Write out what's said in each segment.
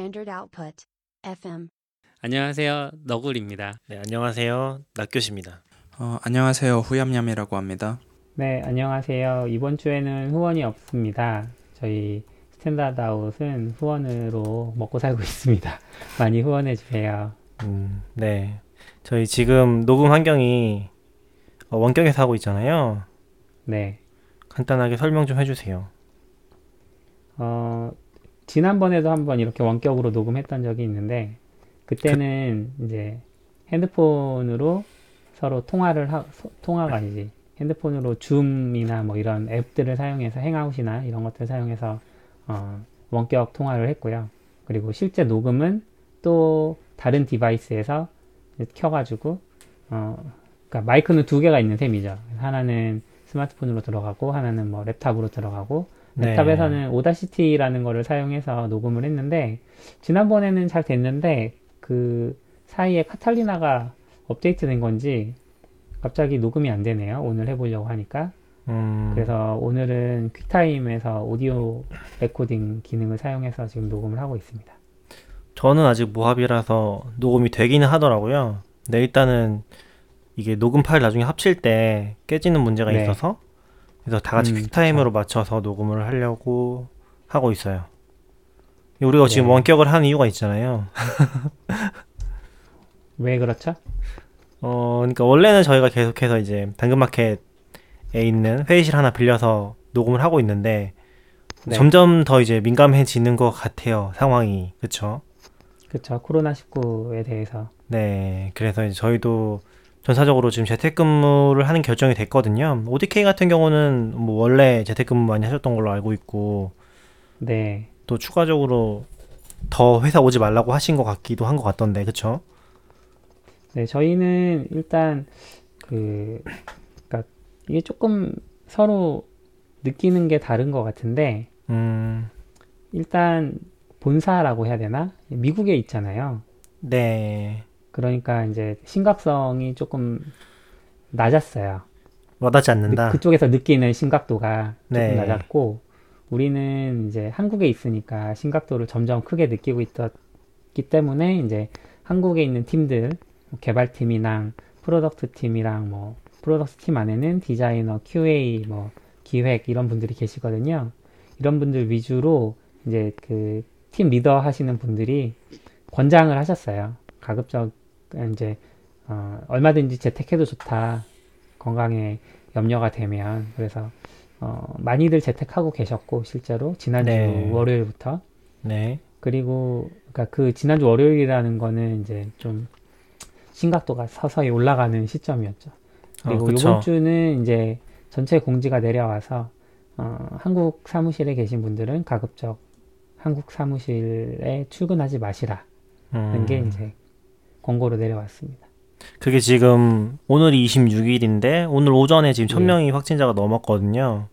Standard Output. FM. 안녕하세요. 너굴입니다. 네, 안녕하세요. 낙교시입니다. 어, 안녕하세요. 후얌얌이라고 합니다. 네, 안녕하세요. 이번 주에는 후원이 없습니다. 저희 Standard Out은 후원으로 먹고 살고 있습니다. 많이 후원해 주세요. 음, 네. 저희 지금 녹음 환경이 어, 원격에서 하고 있잖아요. 네. 간단하게 설명 좀 해주세요. 어, 지난번에도 한번 이렇게 원격으로 녹음했던 적이 있는데, 그때는 이제 핸드폰으로 서로 통화를 하, 소- 통화가 아니지. 핸드폰으로 Zoom이나 뭐 이런 앱들을 사용해서 Hangout이나 이런 것들 사용해서 어, 원격 통화를 했고요. 그리고 실제 녹음은 또 다른 device에서 켜가지고 어, 그러니까 마이크는 두 개가 있는 셈이죠. 하나는 스마트폰으로 들어가고 하나는 뭐 laptop으로 들어가고 네. laptop에서는 Audacity라는 거를 사용해서 녹음을 했는데 지난번에는 잘 됐는데 그 사이에 Catalina가 업데이트된 건지 갑자기 녹음이 안 되네요. 오늘 해보려고 하니까. 음, 그래서 오늘은 QuickTime에서 오디오 recording 기능을 사용해서 지금 녹음을 하고 있습니다. 저는 아직 Mojave라서 녹음이 되기는 하더라고요. 네, 일단은 이게 녹음 파일 나중에 합칠 때 깨지는 문제가 네. 있어서 그래서 다 같이 음, 퀵타임으로 맞춰서 녹음을 하려고 하고 있어요. 우리가 지금 네. 원격을 하는 이유가 있잖아요. 왜 그렇죠? 어, 그러니까 원래는 저희가 계속해서 이제 당근마켓에 있는 회의실 하나 빌려서 녹음을 하고 있는데 네. 점점 더 이제 민감해지는 것 같아요, 상황이. 그쵸? 그렇죠. 코로나 19에 대해서. 네, 그래서 이제 저희도 전사적으로 지금 재택근무를 하는 결정이 됐거든요. ODK 같은 경우는 뭐 원래 재택근무 많이 하셨던 걸로 알고 있고 네. 또 추가적으로 더 회사 오지 말라고 하신 것 같기도 한 것 같던데, 그쵸? 네, 저희는 일단 그 그러니까 이게 조금 서로 느끼는 게 다른 것 같은데 음, 일단 본사라고 해야 되나? 미국에 있잖아요. 네. 그러니까 이제 심각성이 조금 낮았어요. 와닿지 느- 않는다. 그쪽에서 느끼는 심각도가 조금 네. 낮았고 우리는 이제 한국에 있으니까 심각도를 점점 크게 느끼고 있었기 때문에 이제 한국에 있는 팀들 뭐 개발팀이랑 product 팀이랑 뭐 product 팀 안에는 디자이너, QA, 뭐 기획 이런 분들이 계시거든요. 이런 분들 위주로 이제 그 팀 리더 하시는 분들이 권장을 하셨어요. 가급적 이제 어, 얼마든지 재택해도 좋다. 건강에 염려가 되면 그래서 어, 많이들 재택하고 계셨고 실제로 지난주 네. 월요일부터 네. 그리고 그러니까 그 지난주 월요일이라는 거는 이제 좀 심각도가 서서히 올라가는 시점이었죠. 그리고 어. 이번 주는 이제 전체 공지가 내려와서 어, 한국 사무실에 계신 분들은 가급적 한국 사무실에 출근하지 마시라는 음, 게 이제 권고로 내려왔습니다. 그게 지금 오늘이 26일인데 오늘 오전에 지금 예. 1000명이 확진자가 넘었거든요.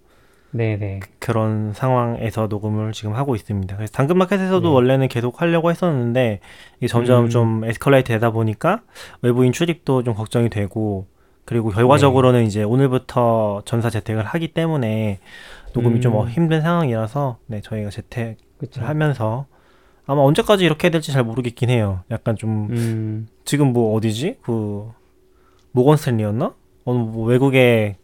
네네. 그런 상황에서 녹음을 지금 하고 있습니다. 그래서 당근마켓에서도 네. 원래는 계속 하려고 했었는데 이게 점점 음. 좀 에스컬레이트 되다 보니까 외부인 출입도 좀 걱정이 되고 그리고 결과적으로는 네. 이제 오늘부터 전사 재택을 하기 때문에 녹음이 좀 음. 어, 힘든 상황이라서 네, 저희가 재택을 그렇죠. 하면서 아마 언제까지 이렇게 해야 될지 잘 모르겠긴 해요. 약간 좀 음, 지금 뭐 어디지? 그 모건 스탠리였나? 어느 뭐 외국의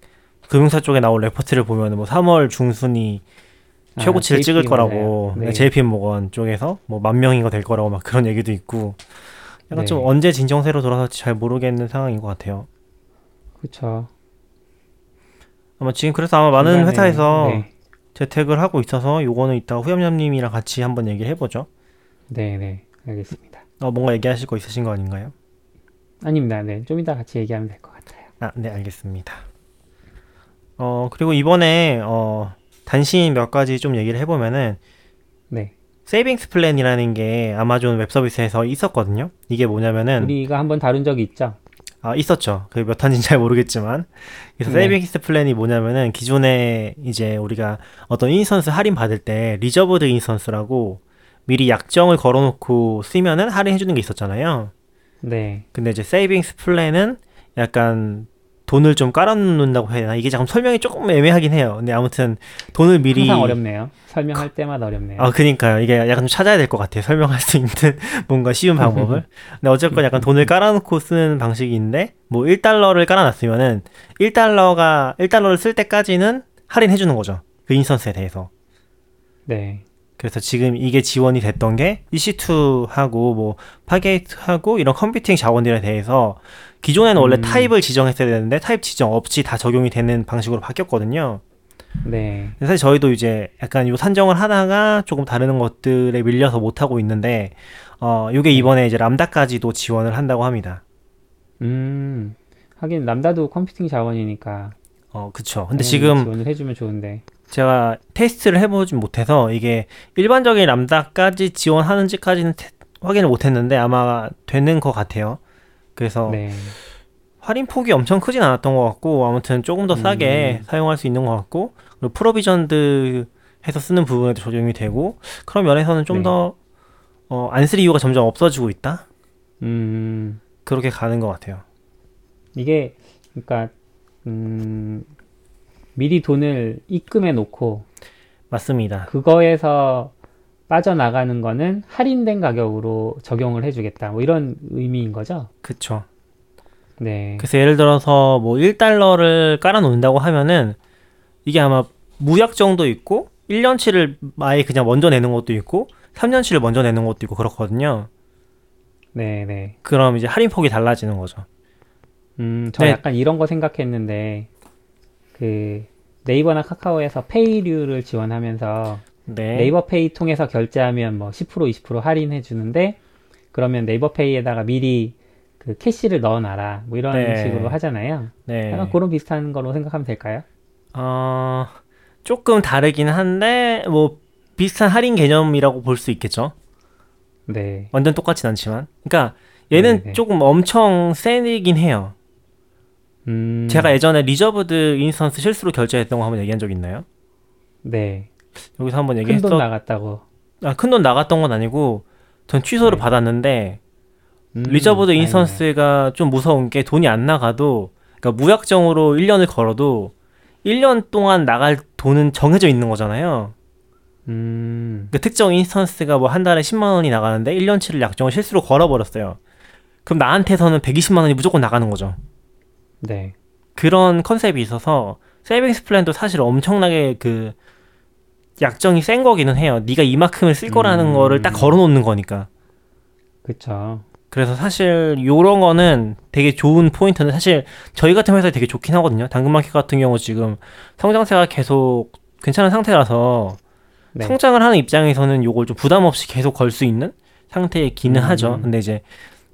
금융사 쪽에 나온 레포트를 보면 뭐 3월 중순이 아, 최고치를 JP 찍을. 거라고 네. JP 모건 쪽에서 뭐 만 명인가 될 거라고 막 그런 얘기도 있고 약간 네. 좀 언제 진정세로 돌아설지 잘 모르겠는 상황인 것 같아요. 그렇죠. 아마 지금 그래서 아마 많은 중간에, 회사에서 네, 재택을 하고 있어서 요거는 이따 후염염님이랑 같이 한번 얘기를 해보죠. 네, 네, 알겠습니다. 어, 뭔가 얘기하실 거 있으신 거 아닌가요? 아닙니다. 네, 좀 이따 같이 얘기하면 될 것 같아요. 아, 네, 알겠습니다. 어, 그리고 이번에 어, 단신 몇 가지 좀 얘기를 해보면은 네, Savings Plan이라는 게 Amazon Web Service에서 있었거든요. 이게 뭐냐면은 우리가 한번 다룬 적이 있죠. 아 있었죠. 그 몇 탄지는 잘 모르겠지만 그래서 네. Savings Plan이 뭐냐면은 기존에 이제 우리가 어떤 instance 할인 받을 때 reserved instance라고 미리 약정을 걸어놓고 쓰면은 할인해주는 게 있었잖아요. 네, 근데 이제 Savings Plan은 약간 돈을 좀 깔아놓는다고 해야 되나? 이게 잠깐 설명이 조금 애매하긴 해요. 근데 아무튼 돈을 미리 항상 어렵네요. 설명할 때마다 어렵네요. 아, 그니까요. 이게 약간 좀 찾아야 될 것 같아요. 설명할 수 있는 뭔가 쉬운 방법을. 근데 어쨌건 약간 돈을 깔아놓고 쓰는 방식인데, 뭐 1달러를 깔아놨으면은 1달러가, 1달러를 쓸 때까지는 할인해주는 거죠. 그 instance에 대해서. 네. 그래서 지금 이게 지원이 됐던 게 EC2하고 뭐 Fargate하고 이런 computing 자원들에 대해서 기존에는 원래 음. 타입을 지정했어야 되는데 타입 지정 없이 다 적용이 되는 방식으로 바뀌었거든요. 네. 사실 저희도 이제 약간 요 산정을 하다가 조금 다른 것들에 밀려서 못 하고 있는데 어 요게 이번에 이제 람다까지도 지원을 한다고 합니다. 음. 하긴 람다도 컴퓨팅 자원이니까 어 그쵸. 근데 지금 지원을 해주면 좋은데. 제가 테스트를 해보진 못해서 이게 일반적인 람다까지 지원하는지까지는 테- 확인을 못했는데 아마 되는 것 같아요. 그래서 네. 할인 폭이 엄청 크진 않았던 것 같고 아무튼 조금 더 싸게 음. 사용할 수 있는 것 같고 그리고 프로비전드 해서 쓰는 부분에도 적용이 되고 그런 면에서는 좀 네. 더 어, 안쓸 이유가 점점 없어지고 있다 음. 그렇게 가는 것 같아요. 이게 그러니까 음. 미리 돈을 입금해 놓고 맞습니다. 그거에서 빠져나가는 거는 할인된 가격으로 적용을 해주겠다. 뭐 이런 의미인 거죠? 그쵸. 네. 그래서 예를 들어서 뭐 1달러를 깔아놓는다고 하면은 이게 아마 무약 정도 있고 1년치를 아예 그냥 먼저 내는 것도 있고 3년치를 먼저 내는 것도 있고 그렇거든요. 네, 네. 그럼 이제 할인 폭이 달라지는 거죠. 음, 저 네. 약간 이런 거 생각했는데, 그, 네이버나 카카오에서 페이류를 지원하면서, 네. 네이버 페이 통해서 결제하면 뭐 10%, 20% 할인해 주는데, 그러면 네이버 페이에다가 미리 그 캐시를 넣어놔라. 뭐 이런 네. 식으로 하잖아요. 네. 약간 그런 비슷한 거로 생각하면 될까요? 어, 조금 다르긴 한데, 뭐, 비슷한 할인 개념이라고 볼 수 있겠죠. 네. 완전 똑같진 않지만. 그러니까, 얘는 네, 네. 조금 엄청 세긴 해요. 음, 제가 예전에 reserved instance 실수로 결제했던 거 한번 얘기한 적 있나요? 네. 여기서 한번 큰 얘기했어. 돈 나갔다고. 아, 큰 돈 나갔던 건 아니고, 전 취소를 네. 받았는데, 음, reserved. instance가 좀 무서운 게 돈이 안 나가도, 그러니까 무약정으로 1년을 걸어도, 1년 동안 나갈 돈은 정해져 있는 거잖아요. 음, 그 특정 instance가 뭐 한 달에 10만 원이 나가는데 1년치를 약정을 실수로 걸어버렸어요. 그럼 나한테서는 120만 원이 무조건 나가는 거죠. 네. 그런 컨셉이 있어서 세이빙스 플랜도 사실 엄청나게 그 약정이 센 거기는 해요. 네가 이만큼을 쓸 거라는 음. 거를 딱 걸어놓는 거니까. 그쵸. 그래서 사실 요런 거는 되게 좋은 포인트는 사실 저희 같은 회사에 되게 좋긴 하거든요. 당근마켓 같은 경우 지금 성장세가 계속 괜찮은 상태라서 네. 성장을 하는 입장에서는 요걸 좀 부담 없이 계속 걸 수 있는 상태이기는 음. 하죠. 근데 이제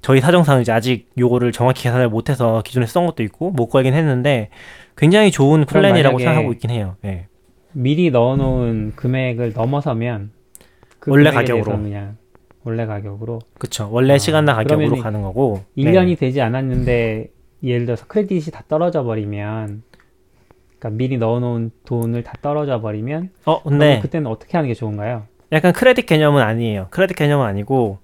저희 사정상 이제 아직 요거를 정확히 계산을 못해서 기존에 쓰던 것도 있고 못 걸긴 했는데 굉장히 좋은 플랜이라고 생각하고 있긴 해요. 예. 미리 넣어놓은 금액을 넘어서면 그 원래 가격으로. 그냥 원래 가격으로 그쵸. 원래 아, 시간당 가격으로 가는 거고. 1년이 네. 되지 않았는데 예를 들어서 크레딧이 다 떨어져 버리면 그러니까 미리 넣어놓은 돈을 다 떨어져 버리면 어, 근데 그때는 어떻게 하는 게 좋은가요? 약간 크레딧 개념은 아니에요. 크레딧 개념은 아니고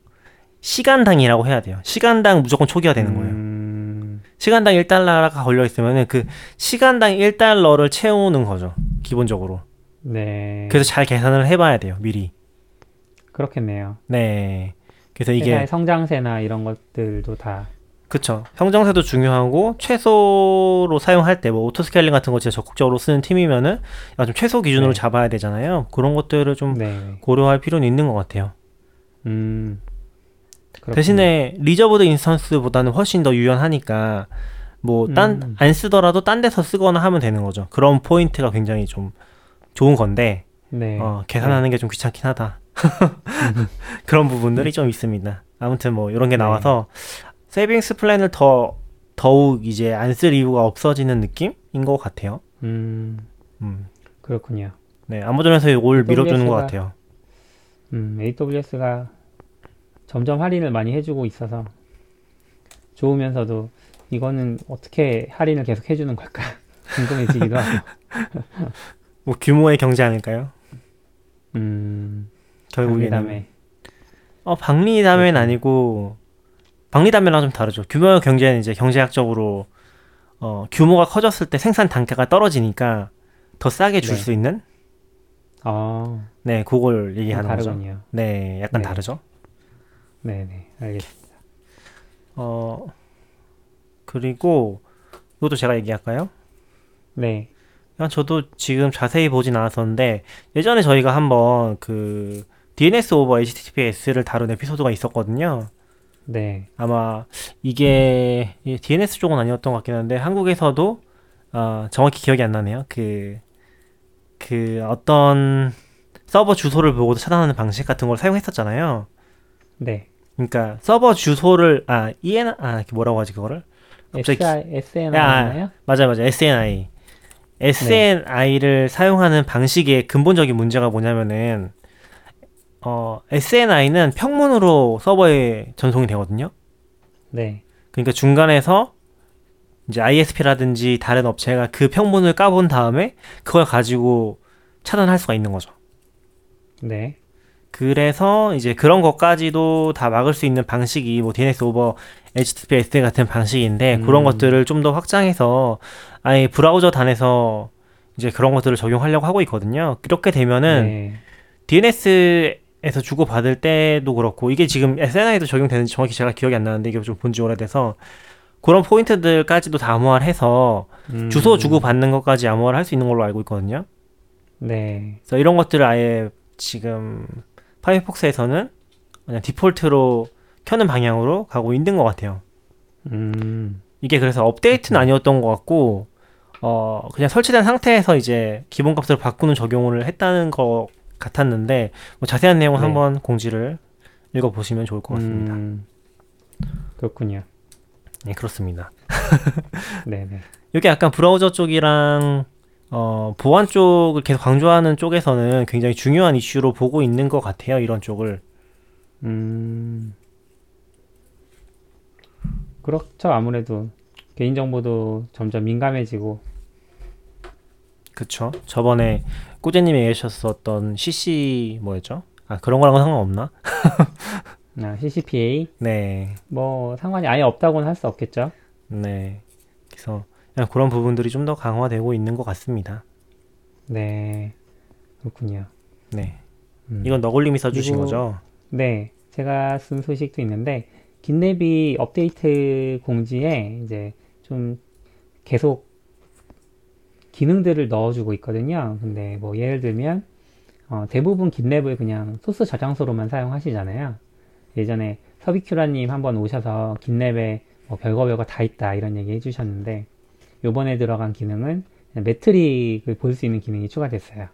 시간당이라고 해야 돼요. 시간당 무조건 초기화 되는 거예요. 음, 시간당 1달러가 걸려 있으면은 그 시간당 1달러를 채우는 거죠. 기본적으로. 네. 그래서 잘 계산을 해봐야 돼요. 미리. 그렇겠네요. 네. 그래서 이게 성장세나 이런 것들도 다 그쵸. 성장세도 중요하고 최소로 사용할 때 뭐 auto scaling 같은 거 진짜 적극적으로 쓰는 팀이면은 약간 좀 최소 기준으로 네. 잡아야 되잖아요. 그런 것들을 좀 네. 고려할 필요는 있는 것 같아요. 음. 그렇군요. 대신에 reserved instance보다는 훨씬 더 유연하니까 뭐 딴 음. 안 쓰더라도 딴 데서 쓰거나 하면 되는 거죠. 그런 포인트가 굉장히 좀 좋은 건데 네. 어, 계산하는 게 좀 귀찮긴 하다. 그런 부분들이 좀 있습니다. 아무튼 뭐 이런 게 네. 나와서 Savings Plan을 더 더욱 이제 안 쓸 이유가 없어지는 느낌인 것 같아요. 음. 음. 그렇군요. 네, 아마존에서 이걸 밀어주는 것 같아요. 음, AWS가 점점 할인을 많이 해주고 있어서 좋으면서도 이거는 어떻게 할인을 계속 해주는 걸까 궁금해지기도 하고. 뭐 규모의 경제 아닐까요? 음, 결국에는. 어, 박리담회는 그렇죠. 아니고 박리담회랑 좀 다르죠. 규모 경제는 이제 경제학적으로 어, 규모가 커졌을 때 생산 단가가 떨어지니까 더 싸게 줄 네. 수 있는 어, 네, 그걸 얘기하는 거죠. 다르군요. 네, 약간 네. 다르죠. 네네, 알겠습니다. 어, 그리고 이것도 제가 얘기할까요? 네, 저도 지금 자세히 보진 않았었는데 예전에 저희가 한번 그 DNS 오버 HTTPS를 다룬 에피소드가 있었거든요. 네, 아마 이게 이 DNS 쪽은 아니었던 것 같긴 한데 한국에서도 어, 정확히 기억이 안 나네요. 그, 그 어떤 서버 주소를 보고도 차단하는 방식 같은 걸 사용했었잖아요. 네. 그러니까 서버 주소를 아 EN 아 뭐라고 하지 그거를 갑자기 SI, SN 야, 아니나요? 맞아 맞아 SNI SNI를 사용하는 방식의 근본적인 문제가 뭐냐면은 어 SNI는 평문으로 서버에 전송이 되거든요. 네, 그러니까 중간에서 이제 ISP라든지 다른 업체가 그 평문을 까본 다음에 그걸 가지고 차단할 수가 있는 거죠. 네, 그래서 이제 그런 것까지도 다 막을 수 있는 방식이 뭐 DNS 오버 HTTPS 같은 방식인데 그런 음. 것들을 좀 더 확장해서 아예 브라우저 단에서 이제 그런 것들을 적용하려고 하고 있거든요. 그렇게 되면은 네, DNS에서 주고받을 때도 그렇고 이게 지금 SNI도 적용되는지 정확히 제가 기억이 안 나는데 이게 좀 본 지 오래돼서 그런 포인트들까지도 다 암호화를 해서 음, 주소 주고받는 것까지 암호화를 할 수 있는 걸로 알고 있거든요. 네, 그래서 이런 것들을 아예 지금 파이어폭스에서는 그냥 디폴트로 켜는 방향으로 가고 있는 것 같아요. 음, 이게 그래서 업데이트는 아니었던 것 같고 어 그냥 설치된 상태에서 이제 기본값을 바꾸는 적용을 했다는 것 같았는데 뭐 자세한 내용은 네. 한번 공지를 읽어보시면 좋을 것 같습니다. 음, 그렇군요. 네 그렇습니다. 네, 네, 이게 약간 브라우저 쪽이랑 어, 보안 쪽을 계속 강조하는 쪽에서는 굉장히 중요한 이슈로 보고 있는 것 같아요. 이런 쪽을. 음, 그렇죠. 아무래도 개인정보도 점점 민감해지고, 그쵸. 저번에 꾸제님이 얘기하셨었던 CC 뭐였죠? 아 그런 거랑은 상관없나? 아, CCPA 네, 뭐 상관이 아예 없다고는 할 수 없겠죠. 네. 그래서 그런 부분들이 좀 더 강화되고 있는 것 같습니다. 네, 그렇군요. 네. 음. 이건 너굴님이 써주신 그리고- 거죠? 네, 제가 쓴 소식도 있는데 긴랩이 업데이트 공지에 이제 좀 계속 기능들을 넣어주고 있거든요. 근데 뭐 예를 들면 어, 대부분 긴랩을 그냥 소스 저장소로만 사용하시잖아요. 예전에 서비큐라님 한번 오셔서 긴랩에 뭐 별거 별거 다 있다 이런 얘기 해주셨는데 요번에 들어간 기능은 metric을 볼 수 있는 기능이 추가됐어요.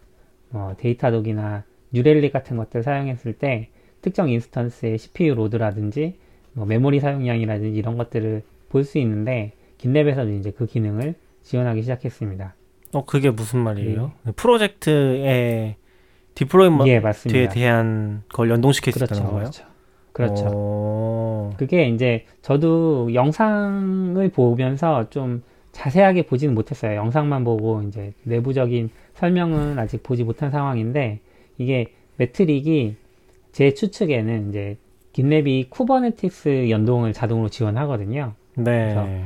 뭐 Datadog이나 New Relic 같은 것들 사용했을 때 특정 인스턴스의 CPU 로드라든지 뭐 메모리 사용량이라든지 이런 것들을 볼 수 있는데 GitLab에서도 이제 그 기능을 지원하기 시작했습니다. 어 그게 무슨 말이에요? 프로젝트의 deployment에 예. 대한 걸 연동시킬 수 그렇죠, 있다는 거예요? 그렇죠. 그렇죠. 어... 그게 이제 저도 영상을 보면서 좀 자세하게 보지는 못했어요. 영상만 보고 이제 내부적인 설명은 아직 보지 못한 상황인데 이게 metric이 제 추측에는 이제 GitLab이 Kubernetes 연동을 자동으로 지원하거든요. 네.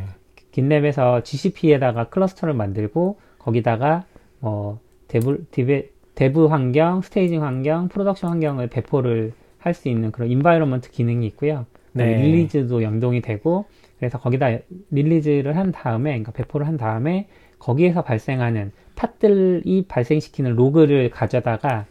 GitLab에서 GCP에다가 cluster를 만들고 거기다가 뭐 dev, 디베, dev 환경, staging 환경, production 환경을 배포를 할 수 있는 그런 environment 기능이 있고요. 네. release도 연동이 되고 그래서 거기다 release를 한 다음에 그러니까 배포를 한 다음에 거기에서 발생하는 pod들이 발생시키는 log를 가져다가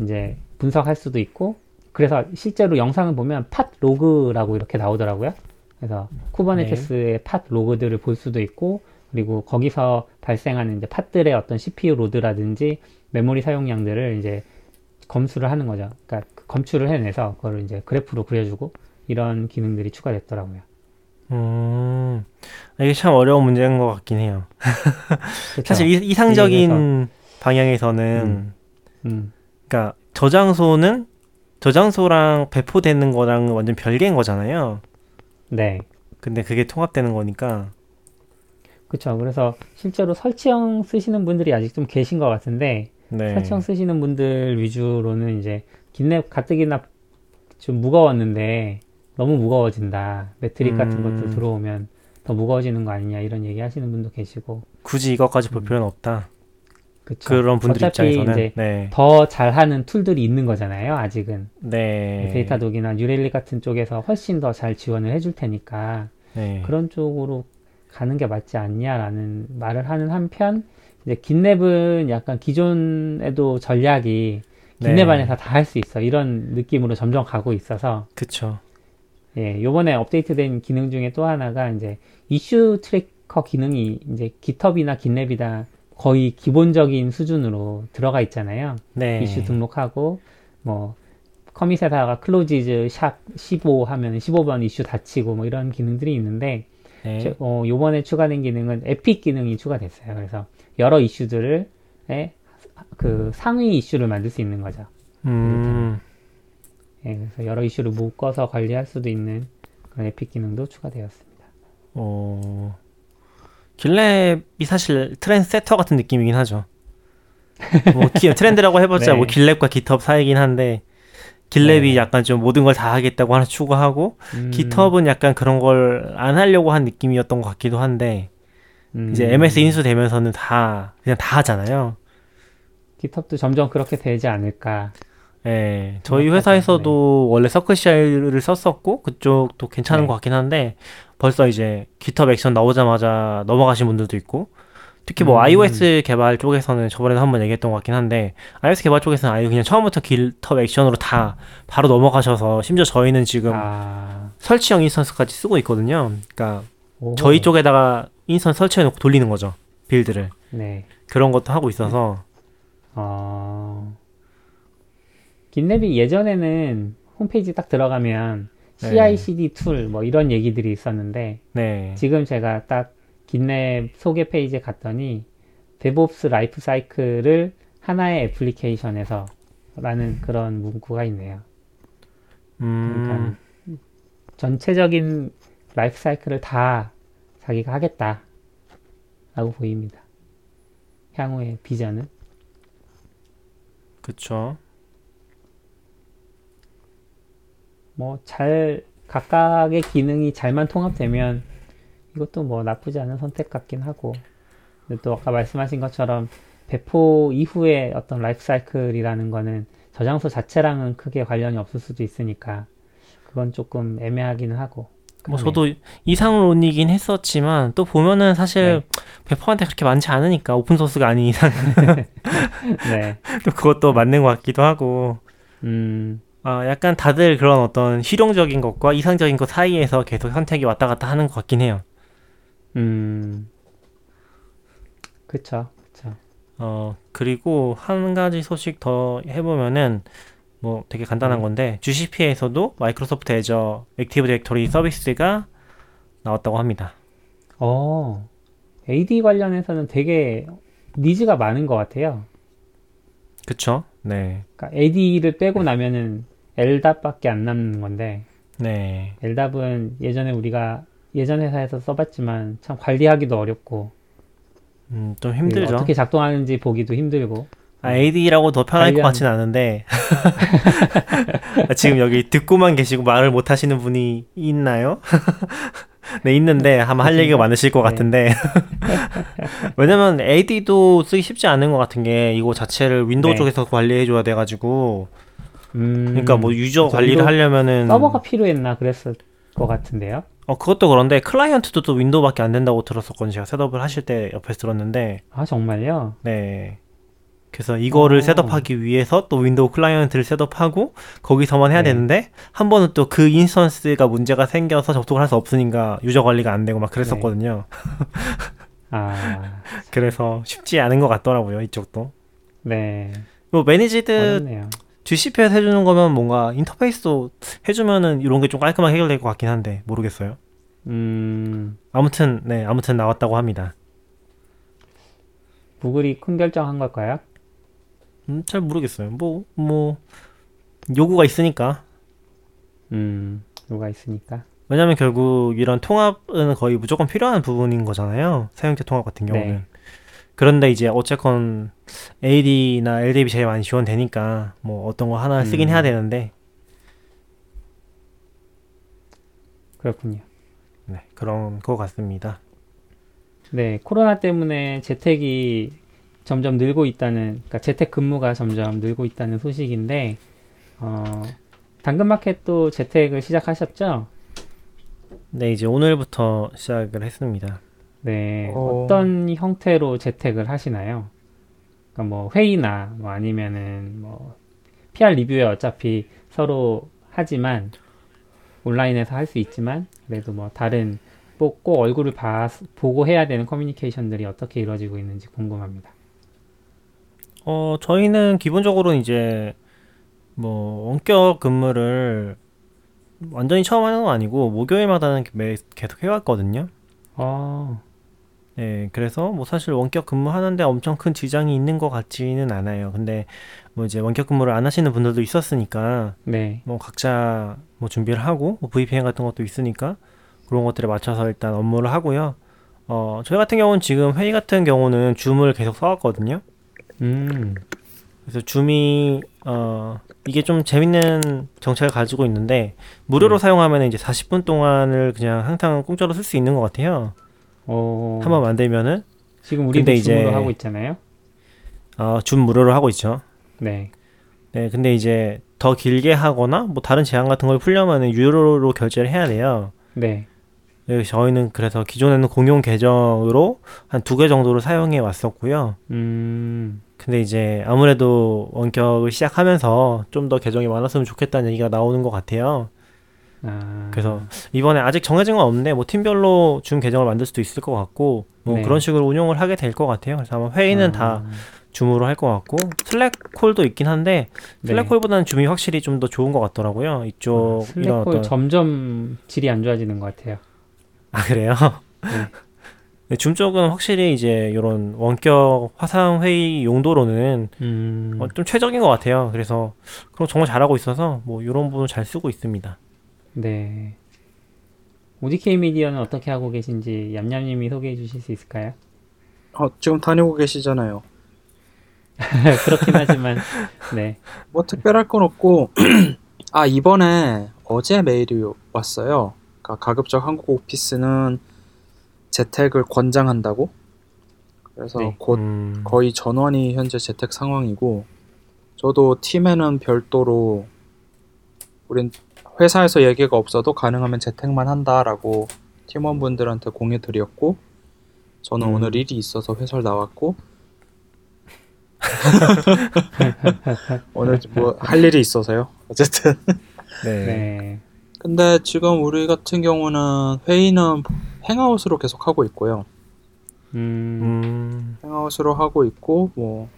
이제 분석할 수도 있고 그래서 실제로 영상을 보면 pod log라고 이렇게 나오더라고요. 그래서 Kubernetes의 pod log들을 볼 수도 있고 그리고 거기서 발생하는 이제 pod들의 어떤 CPU load라든지 메모리 사용량들을 이제 검수를 하는 거죠. 그러니까 그 검출을 해내서 그걸 이제 그래프로 그려주고 이런 기능들이 추가됐더라고요. 음, 이게 참 어려운 문제인 것 같긴 해요. 사실 이, 그래서- 방향에서는, 음, 그러니까 저장소는 저장소랑 배포되는 거랑 완전 별개인 거잖아요. 네. 근데 그게 통합되는 거니까, 그렇죠. 그래서 실제로 설치형 쓰시는 분들이 아직 좀 계신 것 같은데 네. 설치형 쓰시는 분들 위주로는 이제 GitLab 가뜩이나 좀 무거웠는데 너무 무거워진다. metric 같은 음. 것도 들어오면 더 무거워지는 거 아니냐 이런 얘기 하시는 분도 계시고 굳이 이것까지 볼 음. 필요는 없다. 그쵸. 그런 분들 입장에서는 이제 네. 더 잘하는 tool들이 있는 거잖아요. 아직은 네. Datadog이나 New Relic 같은 쪽에서 훨씬 더 잘 지원을 해줄 테니까 네. 그런 쪽으로 가는 게 맞지 않냐라는 말을 하는 한편 이제 GitLab은 약간 기존에도 전략이 네. GitLab 안에서 다 할 수 있어 이런 느낌으로 점점 가고 있어서 그쵸. 예, 요번에 업데이트된 기능 중에 또 하나가 이제 issue tracker 기능이 이제 GitHub이나 GitLab이 다 거의 기본적인 수준으로 들어가 있잖아요. 네. 이슈 등록하고 뭐 commit에다가 closes sharp 15 하면 15번 이슈 닫히고 뭐 이런 기능들이 있는데 네. 저- 어, 요번에 추가된 기능은 epic 기능이 추가됐어요. 그래서 여러 이슈들을 에, 그 상위 이슈를 만들 수 있는 거죠. 음. 예, 그래서 여러 이슈를 묶어서 관리할 수도 있는 그런 epic 기능도 추가되었습니다. 어. GitLab이 사실 trendsetter 같은 느낌이긴 하죠. 뭐 기- 트렌드라고 해봤자 네. 뭐 길랩과 깃헙 사이긴 한데 길랩이 네. 약간 좀 모든 걸 다 하겠다고 하나 추구하고 음, 깃헙은 약간 그런 걸 안 하려고 한 느낌이었던 것 같기도 한데 음, 이제 MS 인수 되면서는 다 그냥 다 하잖아요. 깃헙도 점점 그렇게 되지 않을까. 예, 저희. 회사에서도 원래 서클CI를 썼었고 그쪽도 괜찮은 네. 것 같긴 한데 벌써 이제 깃헙 액션 나오자마자 넘어가신 분들도 있고 특히 뭐 음. iOS 개발 쪽에서는 저번에도 한번 얘기했던 것 같긴 한데 iOS 개발 쪽에서는 아예 그냥 처음부터 GitHub Action으로 다 바로 넘어가셔서 심지어 저희는 지금 아, 설치형 instance까지 쓰고 있거든요. 그러니까 오호. 저희 쪽에다가 instance 설치해놓고 돌리는 거죠 build를 네. 그런 것도 하고 있어서 어, GitLab이 예전에는 홈페이지 딱 들어가면 네. CI/CD tool 뭐 이런 얘기들이 있었는데 네, 지금 제가 딱 GitLab 소개 페이지에 갔더니 DevOps 라이프 사이클을 하나의 애플리케이션에서 라는 그런 문구가 있네요. 음, 그러니까 전체적인 라이프 사이클을 다 자기가 하겠다 라고 보입니다. 향후의 비전은. 그쵸. 뭐 잘 각각의 기능이 잘만 통합되면 이것도 뭐 나쁘지 않은 선택 같긴 하고. 근데 또 아까 말씀하신 것처럼 배포 이후에 어떤 라이프 사이클이라는 거는 저장소 자체랑은 크게 관련이 없을 수도 있으니까 그건 조금 애매하기는 하고. 뭐. 저도 이상론이긴 했었지만 또 보면은 사실 배포 형태 그렇게 많지 않으니까 open source가 아닌 이상. 네. 또 그것도 맞는 것 같기도 하고. 음, 아 약간 다들 그런 어떤 실용적인 것과 이상적인 것 사이에서 계속 선택이 왔다 갔다 하는 것 같긴 해요. 음, 그쵸, 그쵸. 어 그리고 한 가지 소식 더 해보면은 뭐 되게 간단한 네. 건데 GCP에서도 Microsoft Azure Active Directory 서비스가 나왔다고 합니다. 어, AD 관련해서는 되게 needs가 많은 것 같아요. 그쵸? 네, 그러니까 AD를 빼고 나면은 LDAP밖에 안 남는 건데 네, LDAP은 예전에 우리가 예전 회사에서 써봤지만 참 관리하기도 어렵고 음, 좀 힘들죠. 어떻게 작동하는지 보기도 힘들고 아, AD라고 더 편할 것 관련- 같진 않은데 지금 여기 듣고만 계시고 말을 못 하시는 분이 있나요? 네 있는데 아마 할 얘기가 많으실 것 네. 같은데 왜냐면 AD도 쓰기 쉽지 않은 것 같은 게 이거 자체를 윈도우 네. 쪽에서 관리해 줘야 돼가지고 음, 그러니까 뭐 유저 그래서 관리를 하려면은 서버가 필요했나 그랬을 것 같은데요. 어 그것도 그런데 클라이언트도 또 윈도우밖에 안 된다고 들었었거든요 제가 setup을 하실 때 옆에서 들었는데 아 정말요? 네. 그래서 이거를 어. setup하기 위해서 또 윈도우 클라이언트를 setup하고 거기서만 해야 네. 되는데 한 번은 또 그 instance가 문제가 생겨서 접속을 할 수 없으니까 유저 관리가 안 되고 막 그랬었거든요. 아, 그래서 쉽지 않은 것 같더라고요 이쪽도. 네, 뭐 매니지드 어렵네요. GCP에서 해주는 거면 뭔가 인터페이스도 해주면은 이런 게 좀 깔끔하게 해결될 것 같긴 한데 모르겠어요. 음, 아무튼 네 아무튼 나왔다고 합니다. 구글이 큰 결정한 걸까요? 음, 잘 모르겠어요. 뭐뭐 요구가 있으니까 음, 누가 있으니까. 왜냐면 결국 이런 통합은 거의 무조건 필요한 부분인 거잖아요. 사용자 통합 같은 네. 경우는. 그런데 이제 어쨌건 AD나 LDAP 제일 많이 지원되니까 뭐 어떤 거 하나 쓰긴 음. 해야 되는데 그렇군요. 네, 그런 것 같습니다. 네, 코로나 때문에 재택이 점점 늘고 있다는, 그러니까 재택 근무가 점점 늘고 있다는 소식인데, 어, 당근마켓도 재택을 시작하셨죠? 네, 이제 오늘부터 시작을 했습니다. 네, 어. 어떤 형태로 재택을 하시나요? 그러니까 뭐 회의나 뭐 아니면은 뭐 PR 리뷰에 어차피 서로 하지만 온라인에서 할 수 있지만 그래도 뭐 다른 꼭, 꼭 얼굴을 봐, 보고 해야 되는 커뮤니케이션들이 어떻게 이루어지고 있는지 궁금합니다. 어, 저희는 기본적으로 이제 뭐 원격 근무를 완전히 처음 하는 건 아니고 목요일마다는 매 계속 해왔거든요. 어, 네, 그래서 뭐 사실 원격 근무하는데 엄청 큰 지장이 있는 것 같지는 않아요. 근데 뭐 이제 원격 근무를 안 하시는 분들도 있었으니까 네, 뭐 각자 뭐 준비를 하고 뭐 VPN 같은 것도 있으니까 그런 것들에 맞춰서 일단 업무를 하고요. 어, 저희 같은 경우는 지금 회의 같은 경우는 줌을 계속 써왔거든요. 음, 그래서 줌이 어 이게 좀 재밌는 정책을 가지고 있는데 무료로 네. 사용하면 이제 40분 동안을 그냥 항상 공짜로 쓸 수 있는 것 같아요. 어, 한번 만들면은 지금 우리도 근데 이제- 하고 있잖아요. 어, 줌 무료로 하고 있죠. 네, 네, 근데 이제 더 길게 하거나 뭐 다른 제한 같은 걸 풀려면은 유료로 결제를 해야 돼요. 네, 네, 저희는 그래서 기존에는 공용 계정으로 한 두 개 정도를 사용해 왔었고요. 음, 근데 이제 아무래도 원격을 시작하면서 좀 더 계정이 많았으면 좋겠다는 얘기가 나오는 것 같아요. 아, 그래서 이번에 아직 정해진 건 없는데 뭐 팀별로 줌 계정을 만들 수도 있을 것 같고 뭐 네. 그런 식으로 운용을 하게 될 것 같아요. 그래서 아마 회의는 아, 다 줌으로 할 것 같고 슬랙 콜도 있긴 한데 슬랙 네. 콜보다는 줌이 확실히 좀 더 좋은 것 같더라고요. 이쪽 이런 슬랙홀 어떤 점점 질이 안 좋아지는 것 같아요. 아 그래요? 네. 네, 줌 쪽은 확실히 이제 이런 원격 화상 회의 용도로는 음, 어, 좀 최적인 것 같아요. 그래서 그럼 정말 잘하고 있어서 뭐 이런 부분 잘 쓰고 있습니다. 네. ODK 미디어는 어떻게 하고 계신지 얌얌님이 소개해 주실 수 있을까요? 어, 지금 다니고 계시잖아요. 그렇긴 하지만 네. 뭐 특별할 건 없고 아 이번에 어제 메일이 왔어요. 그러니까 가급적 한국 오피스는 재택을 권장한다고. 그래서 네. 곧 음, 거의 전원이 현재 재택 상황이고 저도 팀에는 별도로 우린 회사에서 얘기가 없어도 가능하면 재택만 한다라고 팀원분들한테 공유 드렸고 저는 음. 오늘 일이 있어서 회사를 나왔고 오늘 뭐 할 일이 있어서요. 어쨌든 네. 네. 근데 지금 우리 같은 경우는 회의는 행아웃으로 계속 하고 있고요. 음, 음, 행아웃으로 하고 있고 뭐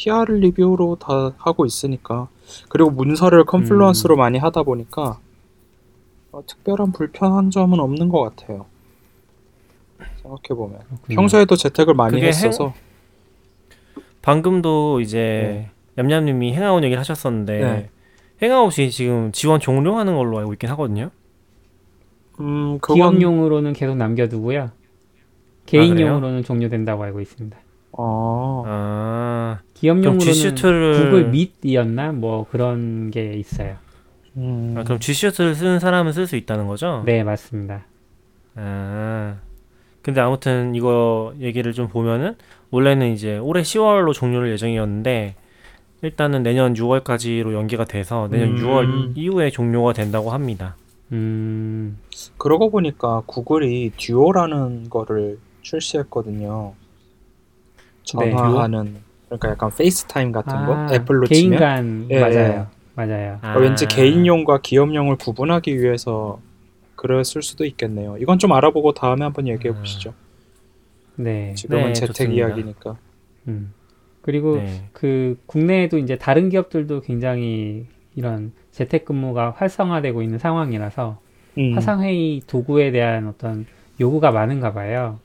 PR 리뷰로 다 하고 있으니까 그리고 문서를 컨플루언스로 많이 하다 보니까 어, 특별한 불편한 점은 없는 것 같아요. 생각해 보면. 평소에도 재택을 많이 했어서 방금도 이제 얌얌님이 행아웃 얘기를 하셨었는데 네. 행아웃이 지금 지원 종료하는 걸로 알고 있긴 하거든요. 음 그건 기업용으로는 계속 남겨두고요. 개인용으로는 종료된다고 알고 있습니다. 어 아, 기업용으로는 G슈트를 구글 밑이었나 뭐 그런 게 있어요. 음, 아, 그럼 G슈트를 쓰는 사람은 쓸 수 있다는 거죠? 네, 맞습니다. 아, 근데 아무튼 이거 얘기를 좀 보면은 원래는 이제 올해 10월로 종료를 예정이었는데 일단은 내년 6월까지로 연기가 돼서 내년 음. 6월 이후에 종료가 된다고 합니다. 음, 그러고 보니까 구글이 Duo라는 거를 출시했거든요. 네, 전화하는 그러니까 약간 FaceTime 같은 아, 거 애플로 개인 치면 간 예, 맞아요. 맞아요. 아, 왠지 개인용과 기업용을 구분하기 위해서 그랬을 수도 있겠네요. 이건 좀 알아보고 다음에 한번 얘기해 보시죠. 네. 지금은 네, 재택 좋습니다. 이야기니까. 음. 그리고 네. 그 국내에도 이제 다른 기업들도 굉장히 이런 재택근무가 활성화되고 있는 상황이라서 음. 화상회의 도구에 대한 어떤 요구가 많은가 봐요.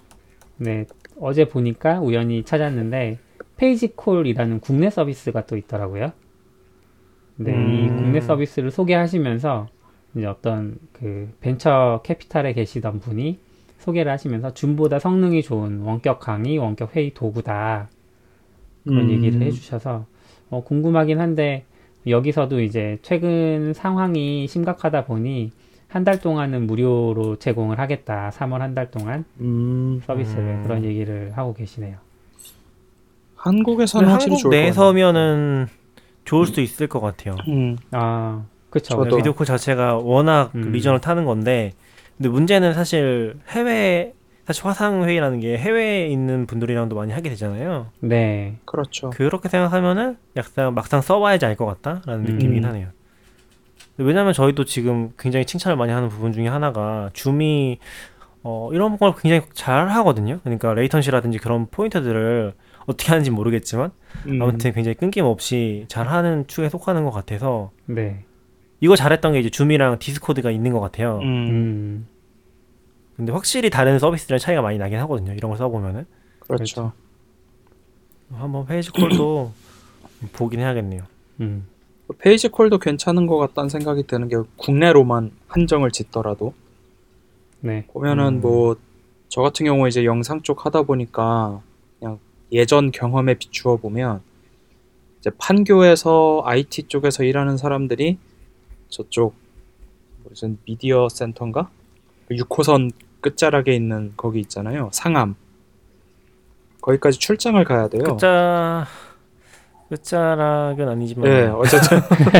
네, 어제 보니까 우연히 찾았는데 페이지콜이라는 국내 서비스가 또 있더라고요. 네, 이 음. 국내 서비스를 소개하시면서 이제 어떤 그 벤처 캐피탈에 계시던 분이 소개를 하시면서 줌보다 성능이 좋은 원격 강의, 원격 회의 도구다. 그런 음. 얘기를 해주셔서 어, 궁금하긴 한데 여기서도 이제 최근 상황이 심각하다 보니 한 달 동안은 무료로 제공을 하겠다. 3월 한 달 동안 음, 서비스를 음. 그런 얘기를 하고 계시네요. 한국에서는 확실히 한국 좋을 것 같아요. 내에서면은 좋을 수도 있을 것 같아요. 음, 아, 그쵸. 저도- 비디오 콜 자체가 워낙 음. 리전을 타는 건데 근데 문제는 사실 해외 사실 화상 회의라는 게 해외에 있는 분들이랑도 많이 하게 되잖아요. 네. 그렇죠. 그렇게 생각하면은 약간 막상 써봐야지 알 것 같다라는 음. 느낌이긴 하네요. 왜냐면 저희도 지금 굉장히 칭찬을 많이 하는 부분 중에 하나가 줌이 어, 이런 걸 굉장히 잘 하거든요. 그러니까 레이턴시라든지 그런 포인트들을 어떻게 하는지 모르겠지만 음, 아무튼 굉장히 끊김없이 잘 하는 축에 속하는 것 같아서 네. 이거 잘했던 게 이제 줌이랑 디스코드가 있는 것 같아요. 음, 음. 근데 확실히 다른 서비스랑 차이가 많이 나긴 하거든요. 이런 걸 써보면은 그렇죠. 한번 페이지 콜도 보긴 해야겠네요. 음. 페이지 콜도 괜찮은 것 같다는 생각이 드는 게 국내로만 한정을 짓더라도 네. 보면은 음. 뭐저 같은 경우에 이제 영상 쪽 하다 보니까 그냥 예전 경험에 비추어 보면 이제 판교에서 IT 쪽에서 일하는 사람들이 저쪽 무슨 미디어 센터인가 6호선 끝자락에 있는 거기 있잖아요 상암 거기까지 출장을 가야 돼요. 끝자 끝자락은 아니지만 예, 어쨌든